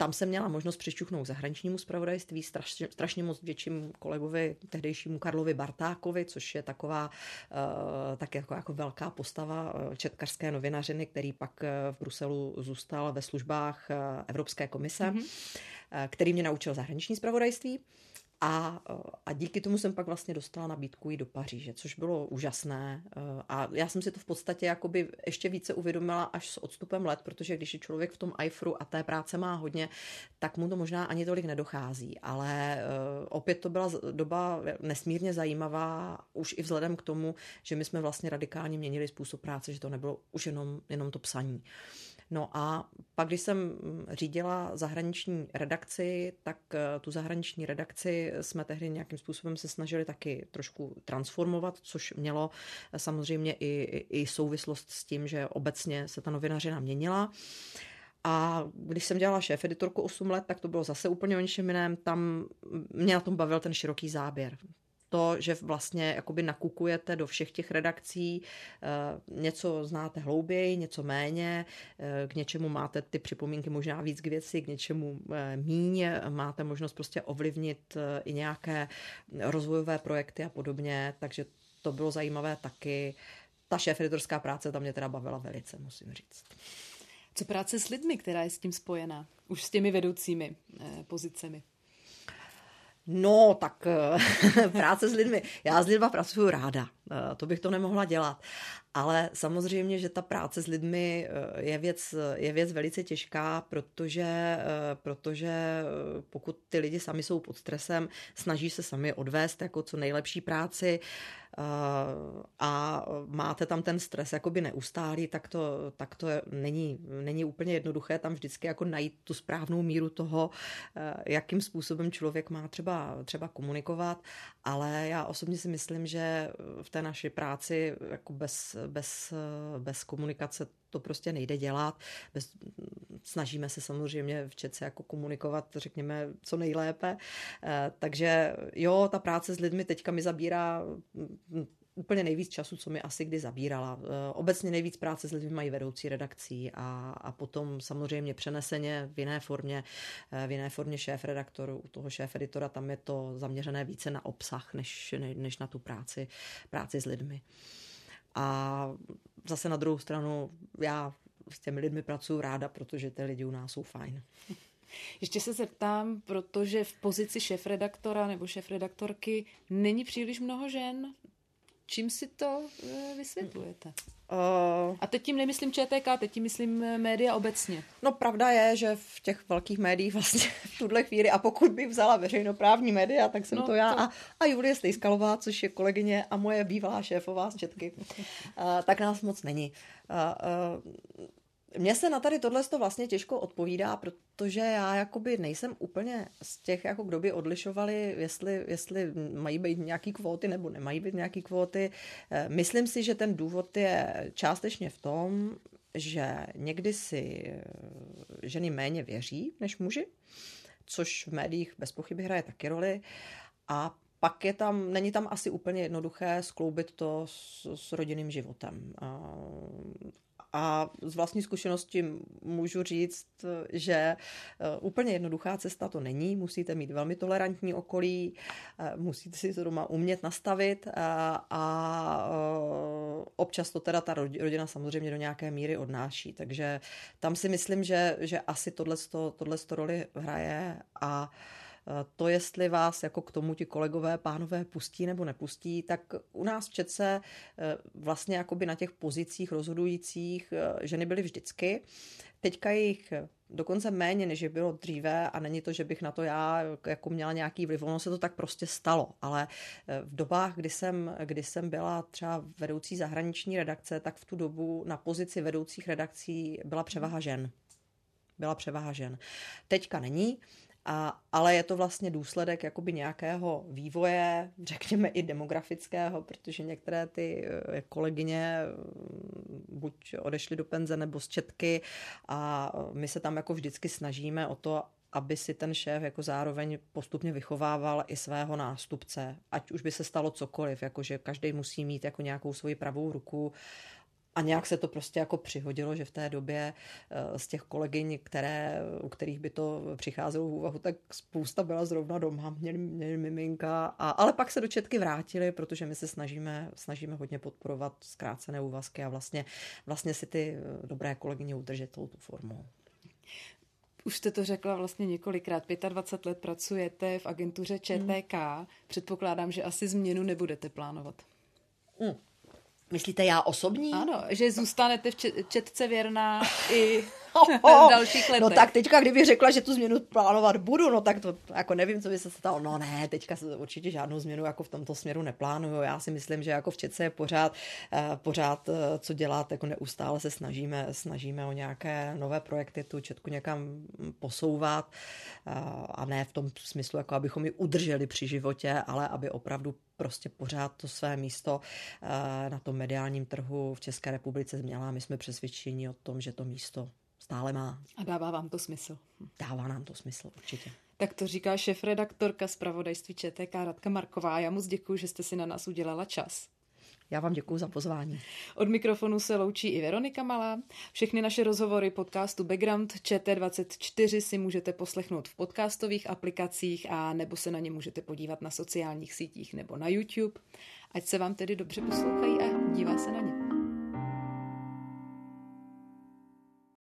tam jsem měla možnost přišťuchnout zahraničnímu zpravodajství, strašně, strašně moc vděčím kolegovi, tehdejšímu Karlovi Bartákovi, což je taková uh, tak jako, jako velká postava uh, četkařské novinařiny, který pak uh, v Bruselu zůstal ve službách Evropské komise. Mm-hmm. Eh, který mě naučil zahraniční zpravodajství. A, eh, a díky tomu jsem pak vlastně dostala nabídku i do Paříže, což bylo úžasné. Eh, a já jsem si to v podstatě jakoby ještě více uvědomila až s odstupem let, protože když je člověk v tom IFRu a té práce má hodně, tak mu to možná ani tolik nedochází. Ale opět to byla doba nesmírně zajímavá, už i vzhledem k tomu, že my jsme vlastně radikálně měnili způsob práce, že to nebylo už jenom, jenom to psaní. No a pak, když jsem řídila zahraniční redakci, tak eh, tu zahraniční redakci jsme tehdy nějakým způsobem se snažili taky trošku transformovat, což mělo eh, samozřejmě i, i souvislost s tím, že obecně se ta novinařina měnila. A když jsem dělala šéf editorku 8 let, tak to bylo zase úplně o něčem jiném. Tam mě na tom bavil ten široký záběr to, že vlastně jakoby nakukujete do všech těch redakcí, eh, něco znáte hlouběji, něco méně, eh, k něčemu máte ty připomínky možná víc k věci, k něčemu eh, míň, máte možnost prostě ovlivnit i nějaké rozvojové projekty a podobně, takže to bylo zajímavé taky. Ta šéf-editorská práce tam mě teda bavila velice, musím říct. Co práce s lidmi, která je s tím spojená? Už s těmi vedoucími pozicemi? No, tak eh, *laughs* práce s lidmi. Já s lidmi pracuji ráda. Eh, to bych to nemohla dělat. Ale samozřejmě, že ta práce s lidmi eh, je věc, je věc velice těžká, protože, protože pokud ty lidi sami jsou pod stresem, snaží se sami odvést jako co nejlepší práci, a máte tam ten stres jakoby neustálý, tak to, tak to není, není úplně jednoduché tam vždycky jako najít tu správnou míru toho, jakým způsobem člověk má třeba, třeba komunikovat, ale já osobně si myslím, že v té naší práci jako bez, bez, bez komunikace to prostě nejde dělat. Bez, snažíme se samozřejmě v Čece jako komunikovat, řekněme, co nejlépe. Eh, takže jo, ta práce s lidmi teďka mi zabírá mm, úplně nejvíc času, co mi asi kdy zabírala. Eh, obecně nejvíc práce s lidmi mají vedoucí redakcí a, a potom samozřejmě přeneseně v jiné formě, eh, v jiné formě šéf-redaktor, u toho šéf-editora tam je to zaměřené více na obsah, než, než na tu práci, práci s lidmi. A zase na druhou stranu já s těmi lidmi pracuji ráda, protože ty lidi u nás jsou fajn. Ještě se zeptám, protože v pozici šéf-redaktora nebo šéf-redaktorky není příliš mnoho žen. Čím si to eh, vysvětlujete? Uh, a teď tím nemyslím ČTK, teď tím myslím eh, média obecně. No pravda je, že v těch velkých médiích vlastně *laughs* v tuhle chvíli, a pokud bych vzala veřejnoprávní média, tak jsem no, to já to... A, a Julie Stejskalová, což je kolegyně a moje bývalá šéfová z Četky, uh, tak nás moc není. Uh, uh, mně se na tady tohle to vlastně těžko odpovídá, protože já jakoby nejsem úplně z těch, jako kdo by odlišovali, jestli, jestli mají být nějaký kvóty nebo nemají být nějaký kvóty. Eh, myslím si, že ten důvod je částečně v tom, že někdy si eh, ženy méně věří než muži, což v médiích bez pochyby hraje taky roli. A pak je tam, není tam asi úplně jednoduché skloubit to s, s rodinným životem. A z vlastní zkušenosti můžu říct, že eh, úplně jednoduchá cesta to není. Musíte mít velmi tolerantní okolí, eh, musíte si to doma umět nastavit a, eh, a občas to teda ta rodina samozřejmě do nějaké míry odnáší. Takže tam si myslím, že, že asi tohle, tohle roli hraje a To, jestli vás jako k tomu ti kolegové, pánové pustí nebo nepustí, tak u nás v Četce vlastně jakoby na těch pozicích rozhodujících ženy byly vždycky. Teďka jich dokonce méně, než bylo dříve a není to, že bych na to já jako měla nějaký vliv, ono se to tak prostě stalo, ale eh, v dobách, kdy jsem, kdy jsem byla třeba vedoucí zahraniční redakce, tak v tu dobu na pozici vedoucích redakcí byla převaha žen. Byla převaha žen. Teďka není, a, ale je to vlastně důsledek jakoby nějakého vývoje, řekněme i demografického, protože některé ty eh, kolegyně mm, buď odešly do penze nebo z četky. A my se tam jako vždycky snažíme o to, aby si ten šéf jako zároveň postupně vychovával i svého nástupce, ať už by se stalo cokoliv, jakože každý musí mít jako nějakou svoji pravou ruku a nějak se to prostě jako přihodilo, že v té době eh, z těch kolegyň, které, u kterých by to přicházelo v úvahu, tak spousta byla zrovna doma, měli, měli miminka, a, ale pak se do Četky vrátili, protože my se snažíme, snažíme hodně podporovat zkrácené úvazky a vlastně, vlastně si ty eh, dobré kolegyně udržet tou tu formou. Už jste to řekla vlastně několikrát. 25 let pracujete v agentuře ČTK. Hmm. Předpokládám, že asi změnu nebudete plánovat. Hmm. Myslíte já osobní? Ano, že zůstanete v četce věrná i *laughs* v dalších letech. No tak teďka, kdybych řekla, že tu změnu plánovat budu, no tak to jako nevím, co by se stalo. No ne, teďka se určitě žádnou změnu jako v tomto směru neplánuju. Já si myslím, že jako v Četce je pořád, eh, pořád eh, co dělat, jako neustále se snažíme, snažíme o nějaké nové projekty, tu Četku někam posouvat eh, a ne v tom smyslu, jako abychom ji udrželi při životě, ale aby opravdu prostě pořád to své místo na tom mediálním trhu v České republice měla. My jsme přesvědčeni o tom, že to místo stále má. A dává vám to smysl. Dává nám to smysl, určitě. Tak to říká šéf-redaktorka zpravodajství ČTK Radka Marková. Já moc děkuji, že jste si na nás udělala čas. Já vám děkuji za pozvání. Od mikrofonu se loučí i Veronika Malá. Všechny naše rozhovory podcastu Background ČT24 si můžete poslechnout v podcastových aplikacích a nebo se na ně můžete podívat na sociálních sítích nebo na YouTube. Ať se vám tedy dobře poslouchají a dívá se na ně.